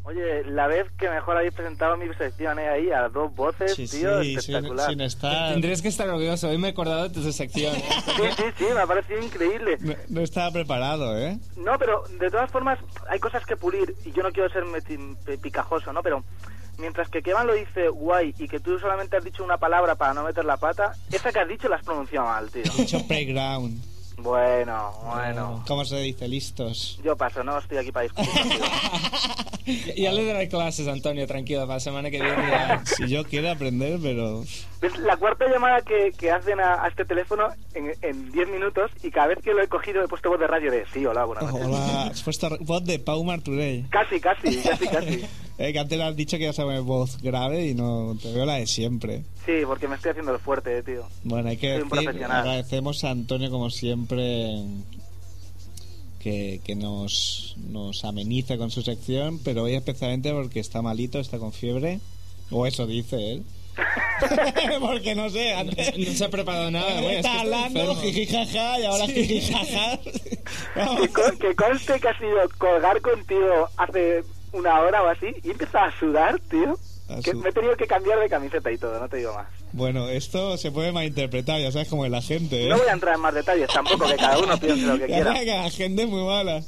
Oye, la vez que mejor habéis presentado mi sección eh, ahí a dos voces, Sí, tío, sí, sin, espectacular. sin estar... Tendrías que estar orgulloso, hoy me he acordado de tu sección. ¿eh? *laughs* Sí, sí, sí, me ha parecido increíble. No, no estaba preparado, ¿eh? No, pero de todas formas hay cosas que pulir y yo no quiero ser picajoso, ¿no? Pero mientras que Kevan lo dice guay y que tú solamente has dicho una palabra para no meter la pata, esa que has dicho la has pronunciado mal, tío. Dicho playground. Bueno, bueno. ¿Cómo se dice? Listos. Yo paso, no estoy aquí para discutir contigo. *laughs* Ya le daré clases, Antonio, tranquilo, para la semana que viene ya... Si yo quiero aprender, pero... Es la cuarta llamada que, que hacen a, a este teléfono en en 10 minutos y cada vez que lo he cogido he puesto voz de radio de sí, hola, buenas noches. Hola, has puesto voz de Pau Marturell. Casi, casi, casi, casi. *laughs* Eh, que antes has dicho que ibas a poner voz grave y no te veo la de siempre. Sí, porque me estoy haciendo el fuerte, eh, tío. Bueno, hay que decir, agradecemos a Antonio como siempre que, que nos, nos ameniza con su sección, pero hoy especialmente porque está malito, está con fiebre. O eso dice él. *laughs* porque no sé, antes... No se ha preparado nada, bueno, es que está hablando, jijijaja, y ahora jijijaja. *laughs* Que, con- que conste que ha sido colgar contigo hace una hora o así y he empezado a sudar, tío. A Que su- me he tenido que cambiar de camiseta y todo, no te digo más. Bueno, esto se puede malinterpretar, ya sabes cómo es la gente, ¿eh? No voy a entrar en más detalles tampoco, que cada uno piense lo que *laughs* Ya quiera. que la gente es muy mala.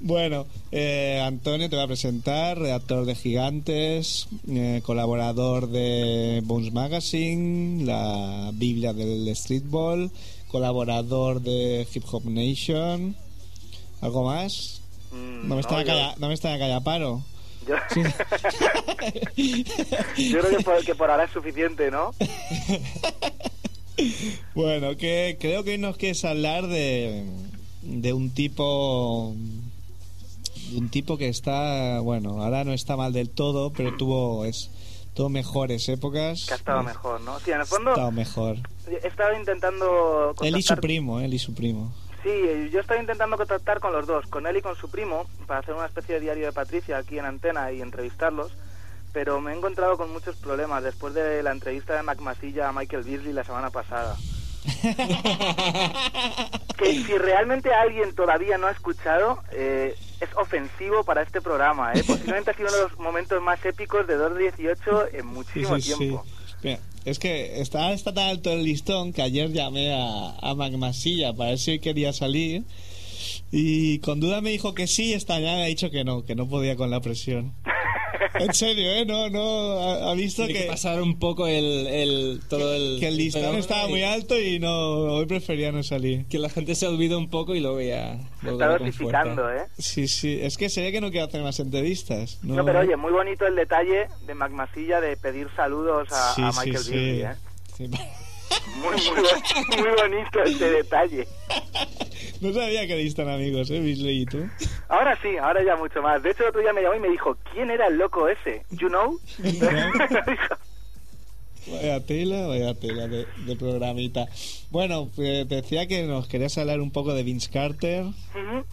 Bueno, eh, Antonio te va a presentar, redactor de Gigantes, eh, colaborador de Bones Magazine, la Biblia del Streetball, colaborador de Hip Hop Nation. ¿Algo más? Mm, No me está calla, no me está calla paro. Yo, *laughs* *laughs* yo creo que por, que por ahora es suficiente, ¿no? *laughs* Bueno, que creo que hoy nos quieres hablar de, de un tipo un tipo que está, bueno, ahora no está mal del todo, pero tuvo es tuvo mejores épocas. Que ha estado mejor, ¿no? Sí, en el fondo Ha estado mejor. he estado intentando Él y su contactar- primo, él y su primo. Sí, yo estaba intentando contactar con los dos, con él y con su primo, para hacer una especie de diario de Patricia aquí en antena y entrevistarlos, pero me he encontrado con muchos problemas después de la entrevista de Mac Masilla a Michael Beasley la semana pasada. Que si realmente alguien todavía no ha escuchado, eh, es ofensivo para este programa, ¿eh? Posiblemente ha sido uno de los momentos más épicos de 2.18 en muchísimo Sí, sí, sí. tiempo. Mira, es que está, está tan alto el listón que ayer llamé a, a Magmasilla para ver si quería salir y con duda me dijo que sí, esta mañana me ha dicho que no, que no podía con la presión. En serio, ¿eh? No, no, ha, ha visto Tiene que que, pasar un poco el, el todo el que el listón estaba y muy alto y no, hoy prefería no salir. que la gente se olvide un poco y luego ya Se está dosificando. ¿eh? Sí, sí, es que se ve que no quiero hacer más entrevistas. No, No, pero oye, muy bonito el detalle de Mac Masilla de pedir saludos a, Sí, a sí, Michael sí. Beasley, ¿eh? Sí. Muy, muy, bo- muy bonito este detalle. *laughs* No sabía que erais tan amigos, ¿eh, Beasley y tú? Ahora sí, ahora ya mucho más. De hecho, otro día me llamó y me dijo, ¿quién era el loco ese? ¿You know? *laughs* Vaya tela, vaya tela de, de programita. Bueno, eh, decía que nos querías hablar un poco de Vince Carter,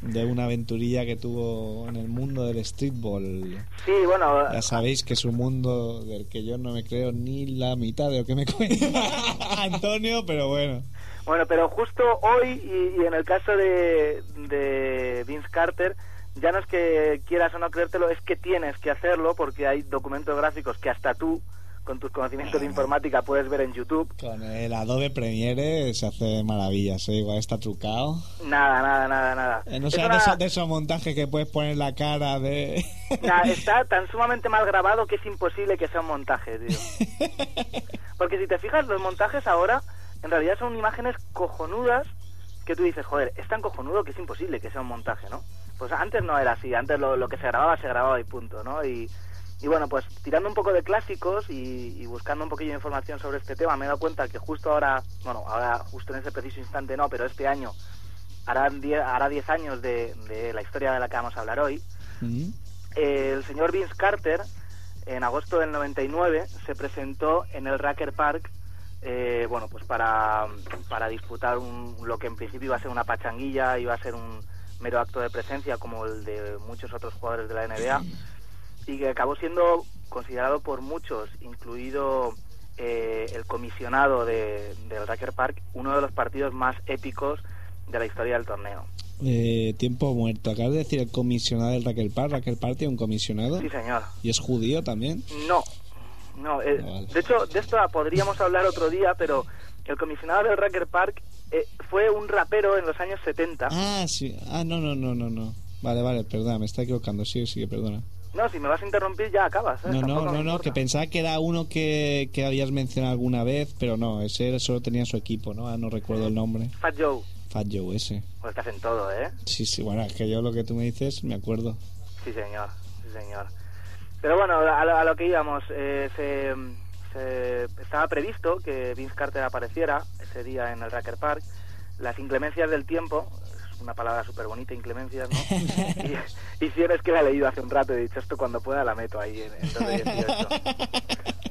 de una aventurilla que tuvo en el mundo del streetball. Sí, bueno, Ya sabéis que es un mundo del que yo no me creo ni la mitad de lo que me cuenta *laughs* Antonio, pero bueno. Bueno, pero justo hoy y, y en el caso de, de Vince Carter, ya no es que quieras o no creértelo, es que tienes que hacerlo porque hay documentos gráficos que hasta tú, con tus conocimientos de informática, puedes ver en YouTube. Con el Adobe Premiere se hace maravillas, ¿eh? igual está trucado. Nada, nada, nada, nada. Eh, no sea una- de, esos, de esos montajes que puedes poner la cara de... Nah, está tan sumamente mal grabado que es imposible que sea un montaje, tío. *laughs* Porque si te fijas, los montajes ahora en realidad son imágenes cojonudas que tú dices, joder, es tan cojonudo que es imposible que sea un montaje, ¿no? Pues antes no era así, antes lo, lo que se grababa, se grababa y punto, ¿no? Y, y bueno, pues tirando un poco de clásicos y, y buscando un poquillo de información sobre este tema, me he dado cuenta que justo ahora, bueno, ahora justo en ese preciso instante no, pero este año harán die- hará 10 años de, de la historia de la que vamos a hablar hoy. Eh, el señor Vince Carter, en agosto del 99, se presentó en el Racker Park, eh, bueno, pues para, para disputar un- lo que en principio iba a ser una pachanguilla, iba a ser un mero acto de presencia como el de muchos otros jugadores de la NBA, y que acabó siendo considerado por muchos, incluido eh, el comisionado de- del Racker Park, uno de los partidos más épicos de la historia del torneo. Eh, tiempo muerto. Acabas de decir el comisionado del Raquel Park. Raquel Park tiene un comisionado. Sí, señor. Y es judío también. No, no. eh, vale. De hecho, de esto podríamos hablar otro día, pero el comisionado del Racker Park eh, fue un rapero en los años 70. Ah, sí. Ah, no, no, no, no, no. Vale, vale, perdona, me está equivocando. Sí, sí, perdona. No, si me vas a interrumpir ya acabas. ¿eh? No, no, Tampoco no, no, que pensaba que era uno que, que habías mencionado alguna vez, pero no, ese solo tenía su equipo, ¿no? Ah, no recuerdo el nombre. Fat Joe. Fat Joe, ese. Pues estás en todo, ¿eh? Sí, sí, bueno, es que yo lo que tú me dices me acuerdo. Sí, señor. Sí, señor. Pero bueno, a lo, a lo que íbamos, eh, se, se- estaba previsto que Vince Carter apareciera ese día en el Racker Park. Las inclemencias del tiempo, es una palabra súper bonita, inclemencias, ¿no? *laughs* y, y si eres que la he leído hace un rato y he dicho esto cuando pueda la meto ahí en, en 218. *laughs*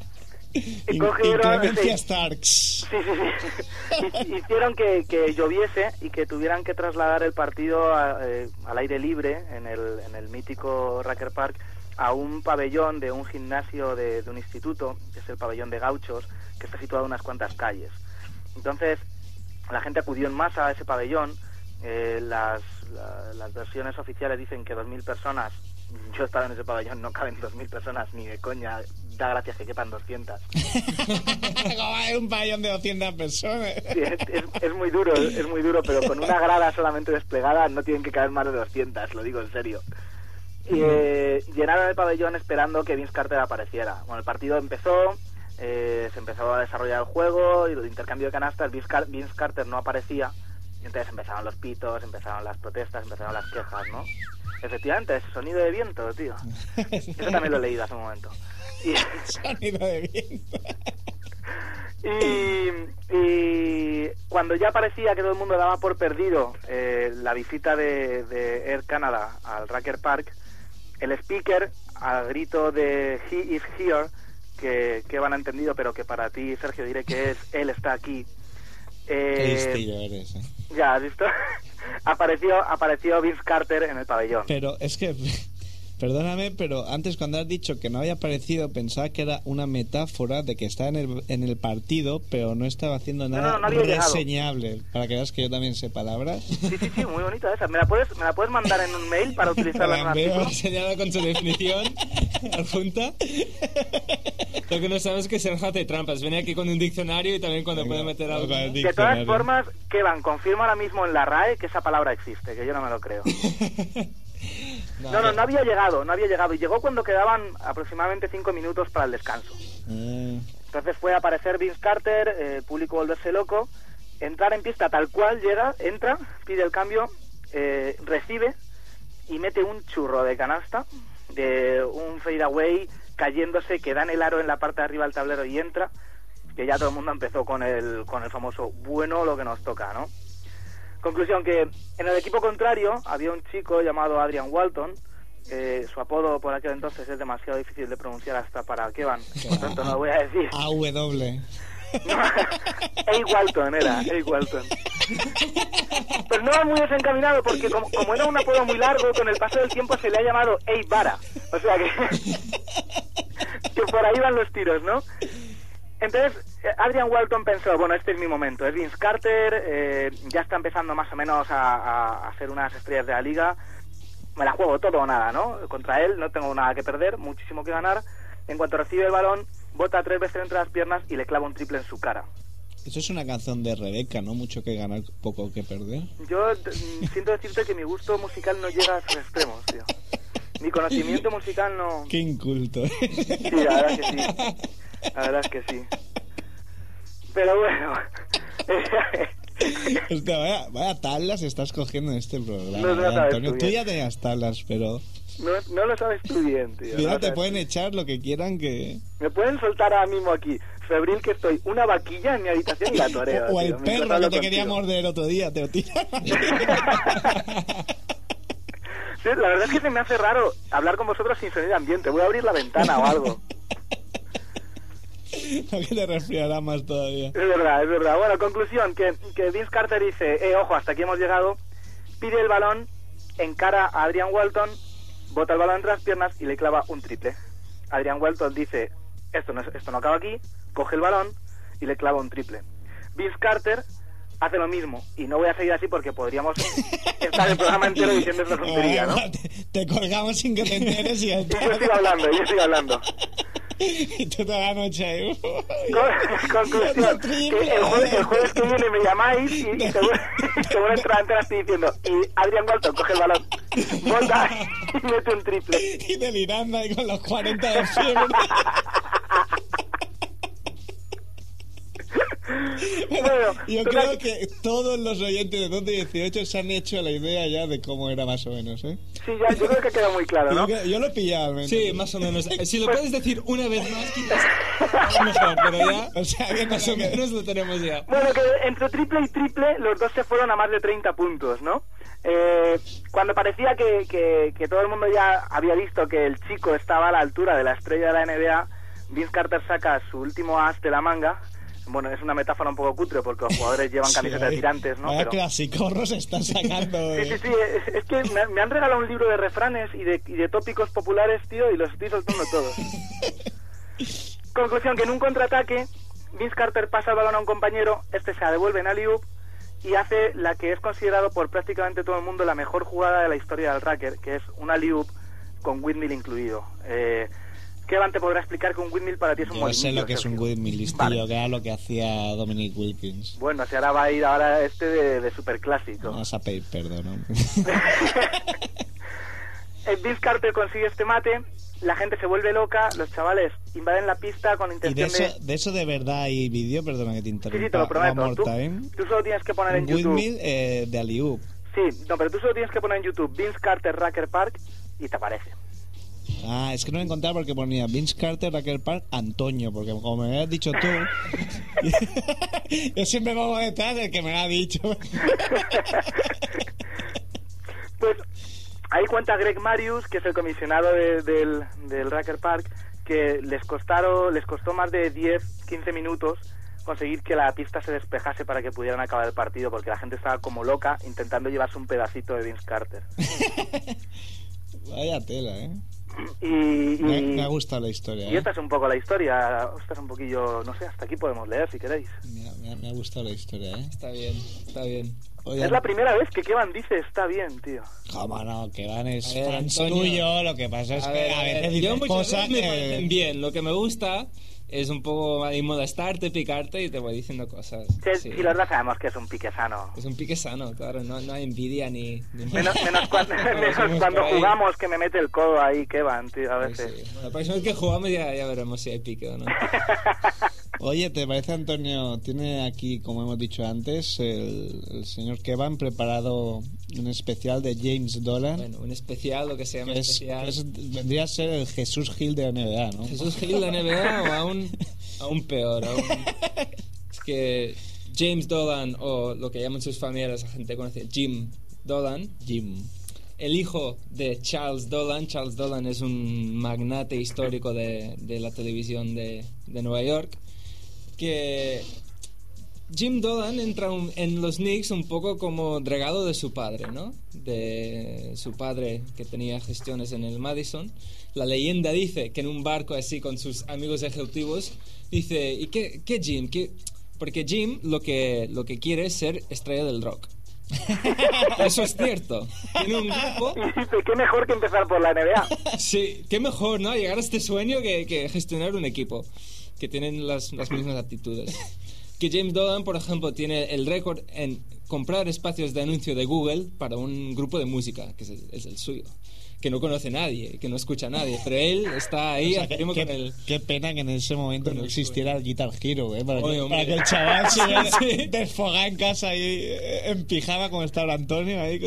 Y cogieron, sí. Starks. Sí, sí, sí. *laughs* Hi- Hicieron que, que lloviese y que tuvieran que trasladar el partido a- eh, al aire libre en el, en el mítico Racker Park a un pabellón de un gimnasio de, de un instituto, que es el pabellón de gauchos, que está situado a unas cuantas calles. Entonces, la gente acudió en masa a ese pabellón. eh, las, la- las versiones oficiales dicen que 2.000 personas. Yo he estado en ese pabellón, no caben 2.000 personas ni de coña. Da gracias que quepan 200. *laughs* Como hay un pabellón de 200 personas. Sí, es, es- es muy duro, es, es muy duro, pero con una grada solamente desplegada no tienen que caber más de 200, lo digo en serio. Y eh, llenaron el pabellón esperando que Vince Carter apareciera. Bueno, el partido empezó, eh, se empezó a desarrollar el juego y el intercambio de canastas, Vince, Car- Vince Carter no aparecía, y entonces empezaron los pitos, empezaron las protestas, empezaron las quejas, ¿no? Efectivamente, ese sonido de viento, tío. *laughs* Eso también lo he leído hace un momento. Y, *laughs* Sonido de viento. *laughs* Y, y cuando ya parecía que todo el mundo daba por perdido eh, la visita de, de Air Canada al Racker Park, el speaker, al grito de He is here, que, que van a entendido, pero que para ti, Sergio, diré que es Él está aquí. Eh, eres, ¿eh? ya, ¿has visto? *laughs* apareció, apareció Vince Carter en el pabellón. Pero es que, perdóname, pero antes cuando has dicho que no había aparecido, pensaba que era una metáfora de que estaba en el, en el partido, pero no estaba haciendo No, nada no, no llegado. reseñable. Para que veas que yo también sé palabras. Sí, sí, sí, muy bonita esa. ¿Me la puedes, me la puedes mandar en un mail para utilizarla en un La veo artículo? enseñada con su definición *laughs* adjunta. Lo que no sabes es que Sergio hace trampas. Viene aquí con un diccionario y también cuando puede meter algo. De todas formas, Kevan, confirma ahora mismo en la RAE que esa palabra existe, que yo no me lo creo. *laughs* No, no, no había llegado, no había llegado. Y llegó cuando quedaban aproximadamente cinco minutos para el descanso. Ah, Entonces fue a aparecer Vince Carter, eh, público volverse loco, entrar en pista tal cual llega, entra, pide el cambio, eh, recibe y mete un churro de canasta, de un fadeaway cayéndose que da en el aro en la parte de arriba del tablero y entra, que ya todo el mundo empezó con el, con el famoso bueno lo que nos toca, ¿no? Conclusión que en el equipo contrario había un chico llamado Adrian Walton eh, su apodo por aquel entonces es demasiado difícil de pronunciar hasta para Kevan, por tanto no lo voy a decir. AW. *laughs* A. *laughs* Walton era, A. Walton. Pues no va muy desencaminado porque como, como era un apodo muy largo, con el paso del tiempo se le ha llamado A. Vara. O sea que, *laughs* que por ahí van los tiros, ¿no? Entonces, eh, Adrian Walton pensó, bueno, este es mi momento. Es Vince Carter, eh, ya está empezando más o menos a, a, a ser unas estrellas de la liga. Me la juego todo o nada, ¿no? Contra él no tengo nada que perder, muchísimo que ganar. En cuanto recibe el balón, bota tres veces entre las piernas y le clava un triple en su cara. Eso es una canción de Rebeca, ¿no? Mucho que ganar, poco que perder. Yo mm, siento decirte que mi gusto musical no llega a sus extremos, tío. Mi conocimiento *laughs* musical no... Qué inculto. Sí, la verdad que sí. *laughs* La verdad es que sí. Pero bueno... *laughs* Hostia, vaya, vaya tablas estás cogiendo en este programa. No, no ¿eh, Antonio, tú ya tenías tablas, pero... No, no lo sabes tú bien, tío. Mira, te pueden echar lo que quieran que... Me pueden soltar ahora mismo aquí, febril que estoy, una vaquilla en mi habitación y la toreo. *laughs* O el perro que te quería contigo. morder el otro día, te lo tiran. *laughs* Sí, la verdad es que se me hace raro hablar con vosotros sin sonido ambiente. Voy a abrir la ventana o algo. *laughs* Lo que te resfriará más todavía. Es verdad, es verdad. Bueno, conclusión, que, que Vince Carter dice, eh, ojo, hasta aquí hemos llegado, pide el balón, encara a Adrian Walton, bota el balón entre las piernas y le clava un triple. Adrian Walton dice, esto no, es- esto no acaba aquí, coge el balón y le clava un triple. Vince Carter hace lo mismo, y no voy a seguir así porque podríamos *laughs* estar el programa entero diciendo esta tontería, ¿no? te, te colgamos sin que te enteres y, *laughs* yo sigo hablando, yo sigo hablando. Y *laughs* toda la noche ahí. Con- conclusión, el jueves, el jueves que viene me llamáis y, y seguro, *laughs* *laughs* seguro entrar entera estoy diciendo y Adrián Walton coge el balón, bota y mete un triple. y delirando ahí con los 40 de fiebre. *laughs* Bueno, Yo total- creo que todos los oyentes de 12 y 18 se han hecho la idea ya de cómo era más o menos, ¿eh? Sí, ya, yo creo que queda muy claro, Yo, ¿no? que- yo lo he pillado al menos. Sí, más o menos. Eh, Si lo puedes decir una vez más, quizás *laughs* mejor, pero ya *laughs* O sea, que más o menos lo tenemos ya. Bueno, que entre triple y triple los dos se fueron a más de 30 puntos, ¿no? Eh, cuando parecía que, que, que todo el mundo ya había visto que el chico estaba a la altura de la estrella de la NBA, Vince Carter saca su último as de la manga. Bueno, es una metáfora un poco cutre porque los jugadores llevan *laughs* Sí, camisetas de tirantes, ¿no? Pero- clasicorros están sacando. Sí, sí, sí, es, es que me, me han regalado un libro de refranes y de, y de tópicos populares, tío, y los estoy soltando todos. *laughs* Conclusión, que en un contraataque, Vince Carter pasa el balón a un compañero, este se la devuelve en alley y hace la que es considerado por prácticamente todo el mundo la mejor jugada de la historia del racker, que es un alley con windmill incluido. Eh, Kevin te podrá explicar que un windmill para ti es un Yo sé lo que es un windmill listillo, Vale. que era lo que hacía Dominic Wilkins. Bueno, si ahora va a ir ahora este de, de superclásico. Vamos a pedir perdón. hombre. *laughs* Eh, Vince Carter consigue este mate, la gente se vuelve loca, los chavales invaden la pista con y de intención de... eso, de eso de verdad hay vídeo, perdona que te Sí, interrumpa. sí, te lo prometo. Tú, tú solo tienes que poner en YouTube... windmill eh, de Aliup. Sí, no, pero tú solo tienes que poner en YouTube Vince Carter Racker Park y te aparece. Ah, es que no lo encontraba porque ponía Vince Carter, Raquel Park, Antonio, porque como me habías dicho tú, *laughs* yo siempre pongo detrás del que me lo ha dicho. *laughs* Pues ahí cuenta Greg Marius, que es el comisionado de- del, del Racker Park, que les costaron, les costó más de 10, 15 minutos conseguir que la pista se despejase para que pudieran acabar el partido, porque la gente estaba como loca intentando llevarse un pedacito de Vince Carter. *laughs* Vaya tela, ¿eh? Y, y- Me, me ha gustado la historia, y ¿eh? esta es un poco la historia, esta es un poquillo, no sé, hasta aquí podemos leer si queréis. Me, ha- me ha- me ha gustado la historia, ¿eh? Está bien, está bien. Oye, Es la primera vez que Kevan dice está bien, tío. ¿Cómo no? Que Van es ver, fans Antonio. tuyo, lo que pasa es A que ver, a, veces dices cosas veces me que... bien. Lo que me gusta es un poco ahí molestarte, picarte y te voy diciendo cosas. Sí, Sí. sí, la verdad sabemos que es un pique sano. Es un pique sano, claro, no, no hay envidia ni... ni Menos, menos *laughs* *laughs* cuando, menos cuando jugamos que me mete el codo ahí, Kevan, tío, a veces. sí. Bueno, la próxima vez que jugamos ya, ya veremos si hay pique o no. *laughs* Oye, ¿te parece, Antonio? Tiene aquí, como hemos dicho antes, el, el señor Kevan preparado un especial de James Dolan. Bueno, un especial, lo que se llama que es, especial. que es- vendría a ser el Jesús Gil de la NBA, ¿no? Jesús Gil de NBA o aún, *laughs* aún peor. aún- Es que James Dolan, o lo que llaman sus familiares, la gente conoce, Jim Dolan, Jim. el hijo de Charles Dolan. Charles Dolan es un magnate histórico de, de la televisión de, de Nueva York. Que Jim Dolan entra un- en los Knicks un poco como regalo de su padre, ¿no? De su padre que tenía gestiones en el Madison. La leyenda dice que en un barco así con sus amigos ejecutivos, dice, ¿y qué, qué Jim? ¿Qué? Porque Jim lo que, lo que quiere es ser estrella del rock. *laughs* Eso es cierto. Tiene un grupo qué mejor que empezar por la NBA. Sí, qué mejor, ¿no? Llegar a este sueño que, que gestionar un equipo que tienen las, las mismas actitudes. Que James Dolan, por ejemplo, tiene el récord en comprar espacios de anuncio de Google para un grupo de música, que es el, es el suyo. Que no conoce nadie, que no escucha a nadie, pero él está ahí O sea, que- afirmo qué, con el... qué pena que en ese momento con no existiera el Guitar Hero, ¿eh? Para, Oye, que, para que el chaval se *laughs* desfogara en casa ahí eh, en pijama como está ahora Antonio ahí.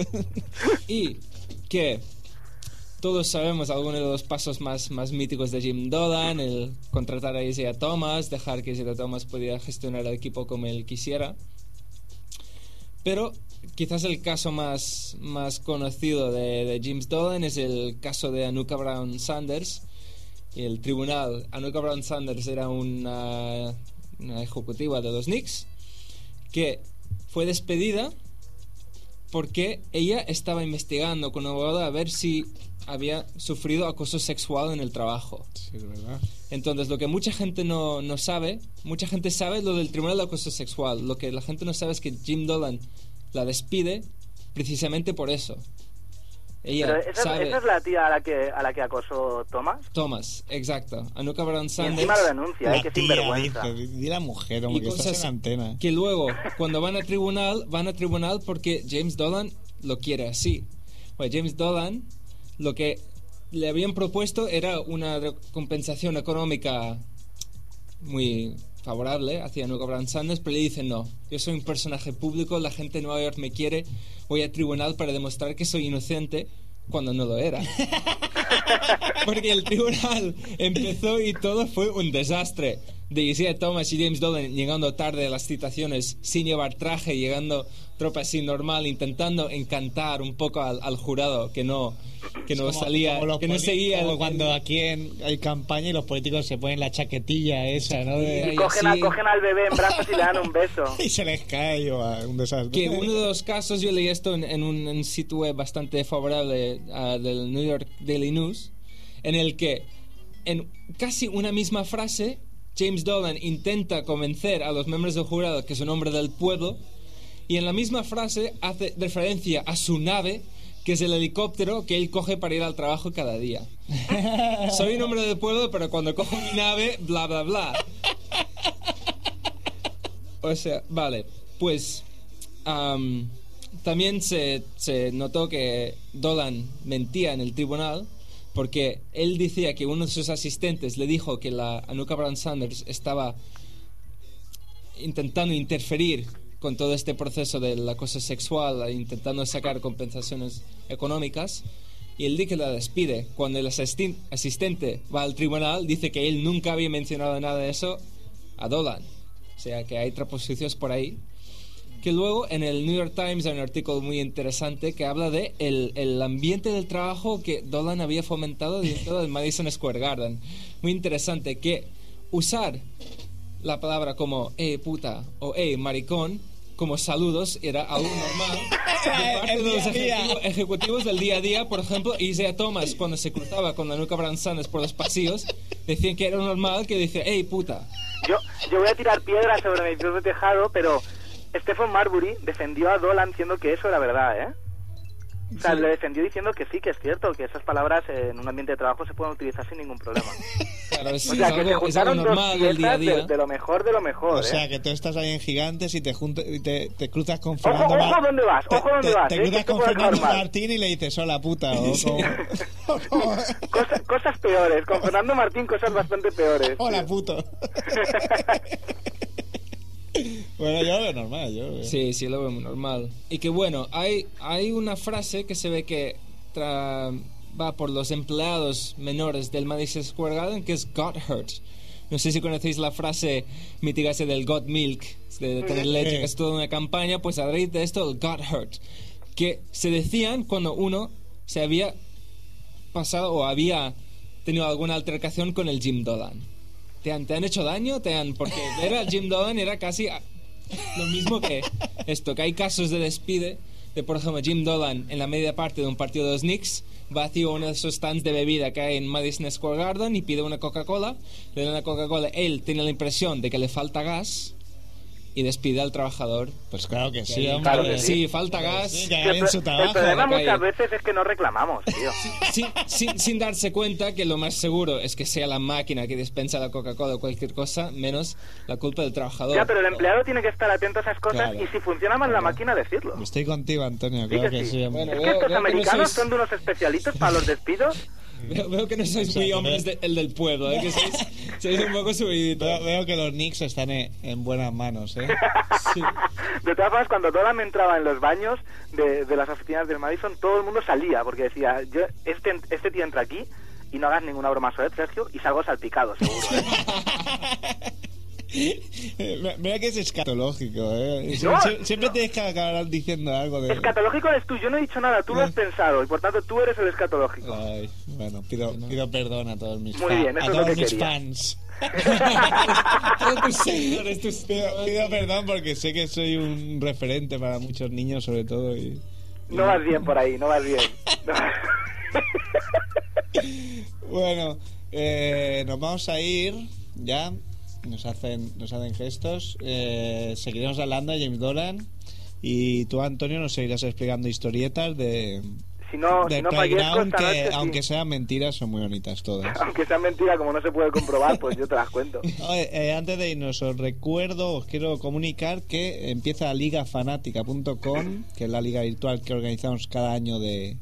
Y que todos sabemos algunos de los pasos más, más míticos de Jim Dolan, el contratar a Isaiah Thomas, dejar que Isaiah Thomas pudiera gestionar el equipo como él quisiera. Pero quizás el caso más, más conocido de, de James Dolan es el caso de Anuka Brown Sanders. Y el tribunal, Anuka Brown Sanders era una, una ejecutiva de los Knicks que fue despedida porque ella estaba investigando con un abogado a ver si había sufrido acoso sexual en el trabajo. Sí, es verdad. Entonces, lo que mucha gente no, no sabe, mucha gente sabe lo del tribunal de acoso sexual. Lo que la gente no sabe es que Jim Dolan la despide precisamente por eso. Ella Pero esa, sabe. esa es la tía a la que, a la que acosó Thomas. Thomas, exacto. Anuka Brown Y Sanders. encima lo denuncia, ¿eh? La Qué tía, sinvergüenza. dice, di la mujer, y hombre, que cosas en antena. que luego cuando van a tribunal van a tribunal porque James Dolan lo quiere así pues James Dolan lo que le habían propuesto era una compensación económica muy favorable hacia Nuka Brown Sanders pero le dicen no yo soy un personaje público la gente de Nueva York me quiere voy a tribunal para demostrar que soy inocente cuando no lo era *laughs* porque el tribunal empezó y todo fue un desastre. De Isaiah Thomas y James Dolan llegando tarde a las citaciones sin llevar traje, llegando tropa así normal, intentando encantar un poco al, al jurado que no, que no Como- salía, como que no seguía. como el- cuando aquí en- hay campaña y los políticos se ponen la chaquetilla esa, ¿no? De- Y Y cogen, así- a- cogen al bebé en brazos y le dan un beso. *laughs* y se les cae o a un desastre. que uno de los casos, yo leí esto en, en un en sitio web bastante favorable ah, del New York Daily News, en el que en casi una misma frase, James Dolan intenta convencer a los miembros del jurado que es un hombre del pueblo, y en la misma frase hace referencia a su nave, que es el helicóptero que él coge para ir al trabajo cada día. *laughs* Soy un hombre del pueblo, pero cuando cojo mi nave, bla, bla, bla. O sea, vale, pues am, también se, se notó que Dolan mentía en el tribunal porque él decía que uno de sus asistentes le dijo que la Anuka Brown Sanders estaba intentando interferir con todo este proceso del acoso sexual, intentando sacar compensaciones económicas, y el que la despide, cuando el asisten- asistente va al tribunal, dice que él nunca había mencionado nada de eso a Dolan. O sea que hay traposiciones por ahí. Que luego en el New York Times hay un artículo muy interesante que habla de el, el ambiente del trabajo que Dolan había fomentado dentro del Madison Square Garden. Muy interesante que usar la palabra como eh puta o eh maricón como saludos era algo *laughs* normal de parte de los ejecutivo- ejecutivos del día a día. Por ejemplo, Isaiah Thomas cuando se cruzaba con la nuca Brown Sanders por los pasillos decían que era normal que decía hey puta. Yo, yo voy a tirar piedras sobre mi propio tejado, pero Stephen Marbury defendió a Dolan diciendo que eso era verdad, ¿eh? O sea, Sí. le defendió diciendo que sí, que es cierto, que esas palabras eh, en un ambiente de trabajo se pueden utilizar sin ningún problema. *laughs* Claro, es, o sea, es que se algo, es algo juntaron dos normal del día a piezas de, día. de lo mejor de lo mejor, O sea, ¿eh? que tú estás ahí en Gigantes y te, junta- y te, te cruzas con Ojo, Fernando ojo, Mar- ¿dónde vas? Ojo, ¿dónde te- vas? Te eh? cruzas con Fernando. Martín y le dices, hola puta. O como- o *laughs* Cosa- cosas peores. Con Fernando Martín, cosas bastante peores. hola puto. *laughs* bueno, yo lo veo normal. Yo, veo. Sí, sí, lo veo muy normal. Y que bueno, hay, hay una frase que se ve que tra- va por los empleados menores del Madison Square Garden que es got hurt. No sé si conocéis la frase mítica del got milk, de tener leche, que es toda una campaña, pues a raíz de esto, el got hurt. Que se decían cuando uno se había pasado o había tenido alguna altercación con el Jim Dolan. ¿Te han, te han hecho daño? ¿Te han, porque *laughs* ver al Jim Dolan era casi lo mismo que esto, que hay casos de despide de, por ejemplo, Jim Dolan en la media parte de un partido de los Knicks va hacia uno de esos stands de bebida que hay en Madison Square Garden y pide una Coca-Cola, le dan la Coca-Cola, él tiene la impresión de que le falta gas y despide al trabajador. Pues claro que sí, hombre. Claro que sí, falta gas. Sí, que El, hagan su el trabajo. problema la calle. muchas veces es que no reclamamos, tío. sin, sin- sin darse cuenta que lo más seguro es que sea la máquina que dispensa la Coca-Cola o cualquier cosa, menos la culpa del trabajador. Ya, pero el empleado tiene que estar atento a esas cosas Claro. y si funciona mal la máquina, decirlo. Estoy contigo, Antonio, Sí claro que que sí. sí. Bueno, Es que Veo- estos que no americanos sois- son de unos especialitos para los despidos. Veo, veo que no sois muy hombres de- el del pueblo, ¿eh? que sois, sois un poco subiditos. Veo, veo que los Knicks están en, en buenas manos, ¿eh? *laughs* Sí. De todas formas, cuando Dolan entraba en los baños de, de las oficinas del Madison, todo el mundo salía porque decía, yo este, este tío entra aquí y no hagas ninguna broma sobre Sergio, y salgo salpicado, seguro. ¿eh? *laughs* Eh, Mira que es escatológico, ¿eh? No, sie- Siempre no. tienes que acabar diciendo algo de... Escatológico eres tú, yo no he dicho nada, tú lo has pensado y por tanto tú eres el escatológico. Ay, bueno, pido, pido perdón a todos mis, Muy bien, eso a es lo todos que mis quería. fans. *laughs* Todos tus seguidores, tus- Pido, pido perdón porque sé que soy un referente para muchos niños, sobre todo. Y, No vas bien por ahí, no vas bien. *laughs* *laughs* Bueno, eh, nos vamos a ir ya. Nos hacen, nos hacen gestos. Eh, seguiremos hablando de James Dolan. Y tú, Antonio, nos seguirás explicando historietas de, si no, de si no fallezco Playground esta que, noche, sí. aunque sean mentiras, son muy bonitas todas. *laughs* Aunque sea mentira, como no se puede comprobar, pues yo te las cuento. *laughs* Oye, eh, antes de irnos, os recuerdo, os quiero comunicar que empieza ligafanática.com, que es la liga virtual que organizamos cada año de,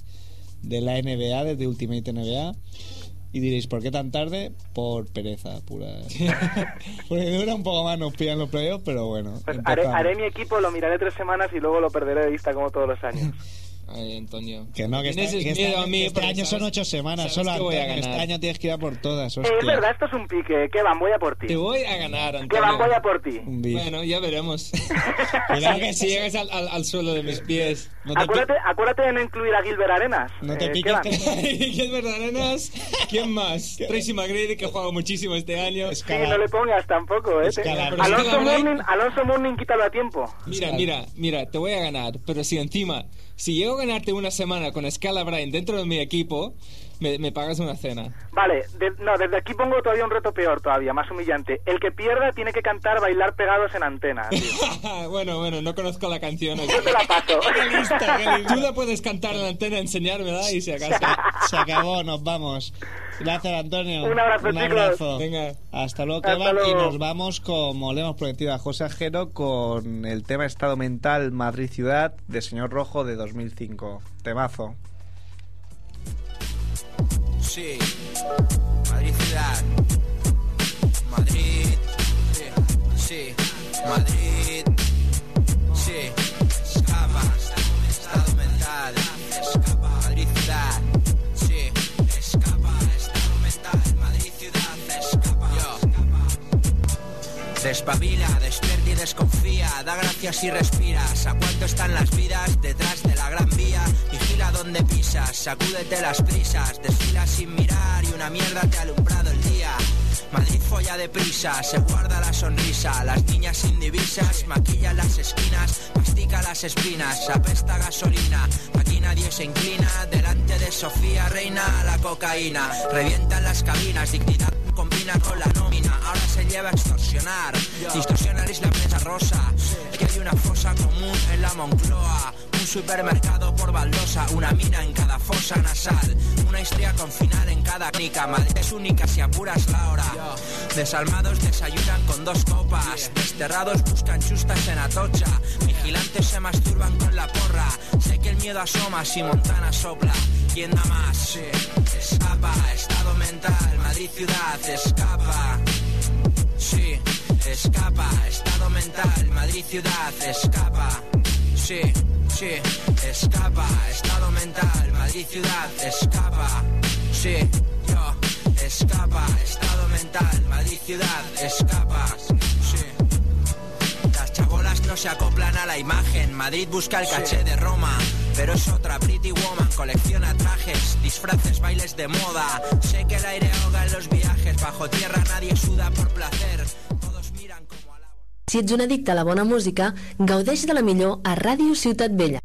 de la NBA, desde Ultimate NBA. Y diréis, ¿por qué tan tarde? Por pereza pura. *laughs* Porque dura un poco más, nos pillan los playoffs, pero bueno. Pues haré, haré mi equipo, lo miraré tres semanas y luego lo perderé de vista como todos los años. *laughs* Ay, Antonio. Que no, que, este, que este miedo año, a mí que este año son sabes- ocho semanas, solo que voy a este ganar. año tienes que ir a por todas, Eh, hostia. es verdad, esto es un pique. ¿Qué van? Voy a por ti. Te voy a ganar, ¿Qué Antonio. van? Voy a por ti. Bueno, ya veremos. *laughs* Cuidado si, que si llegas al, al- al suelo de mis pies. No Acuérdate, acuérdate de no incluir a Gilbert Arenas. No te Eh, ¿qué piques que- ¿Quién verdad, nenas? ¿Quién más? *laughs* Tracy McGrady, que ha jugado muchísimo este año. Es Sí, no le pongas tampoco, ¿eh? Escala- Pero Alonso, Mourning, Alonso Mourning, quítalo a tiempo. Mira, mira, mira, te voy a ganar. Pero si encima, si llego a ganarte una semana con Scala Bryan dentro de mi equipo, me, me pagas una cena. Vale, de- no, desde aquí pongo todavía un reto peor todavía, más humillante. El que pierda tiene que cantar Bailar pegados en antena, tío. *laughs* bueno, bueno, no conozco la canción. Yo te la paso. Tú la puedes cantar en la antena, enseñármela y si acaso. Se acabó, nos vamos. Gracias, Antonio. Un abrazo, chicos. abrazo. Venga. Hasta luego, Hasta Kevan. Y luego. nos vamos, como le hemos prometido a José Ajero, con el tema Estado Mental Madrid-Ciudad de Señor Rojo de 2005. Temazo. Sí, Madrid ciudad. Madrid, sí, Madrid, Despabila, despierta y desconfía, da gracias y respiras. ¿A cuánto están las vidas detrás de la gran vía? Vigila donde pisas, sacúdete las prisas, desfila sin mirar y una mierda te ha alumbrado el día. Madrid folla deprisa, se guarda la sonrisa, las niñas sin divisas maquillan las esquinas, mastica las espinas, apesta gasolina, aquí nadie se inclina, delante de Sofía reina la cocaína, revientan las cabinas, dignidad combina con la nómina, ahora se lleva a extorsionar. Distorsionar es la prensa rosa, que hay una fosa común en la Moncloa. Un supermercado por baldosa, una mina en cada fosa nasal. Una historia con final en cada clínica. Madrid es única si apuras la hora. Desalmados desayunan con dos copas. Desterrados buscan chustas en Atocha. Vigilantes se masturban con la porra. Sé que el miedo asoma si Montana sopla. ¿Quién da más? Escapa, estado mental, Madrid ciudad, escapa. Sí, escapa, estado mental, Madrid ciudad, escapa. Sí, sí, escapa, estado mental, Madrid ciudad, escapa. Sí, yo, escapa, estado mental, Madrid ciudad, escapa. Sí. Las chabolas no se acoplan a la imagen. Madrid busca el caché de Roma. pero es otra Pretty Woman, colecciona trajes, disfraces, bailes de moda. Sé que el aire ahoga en los viajes, bajo tierra nadie suda por placer. Si ets un addicte a la bona música, gaudeix de la millor a Ràdio Ciutat Vella.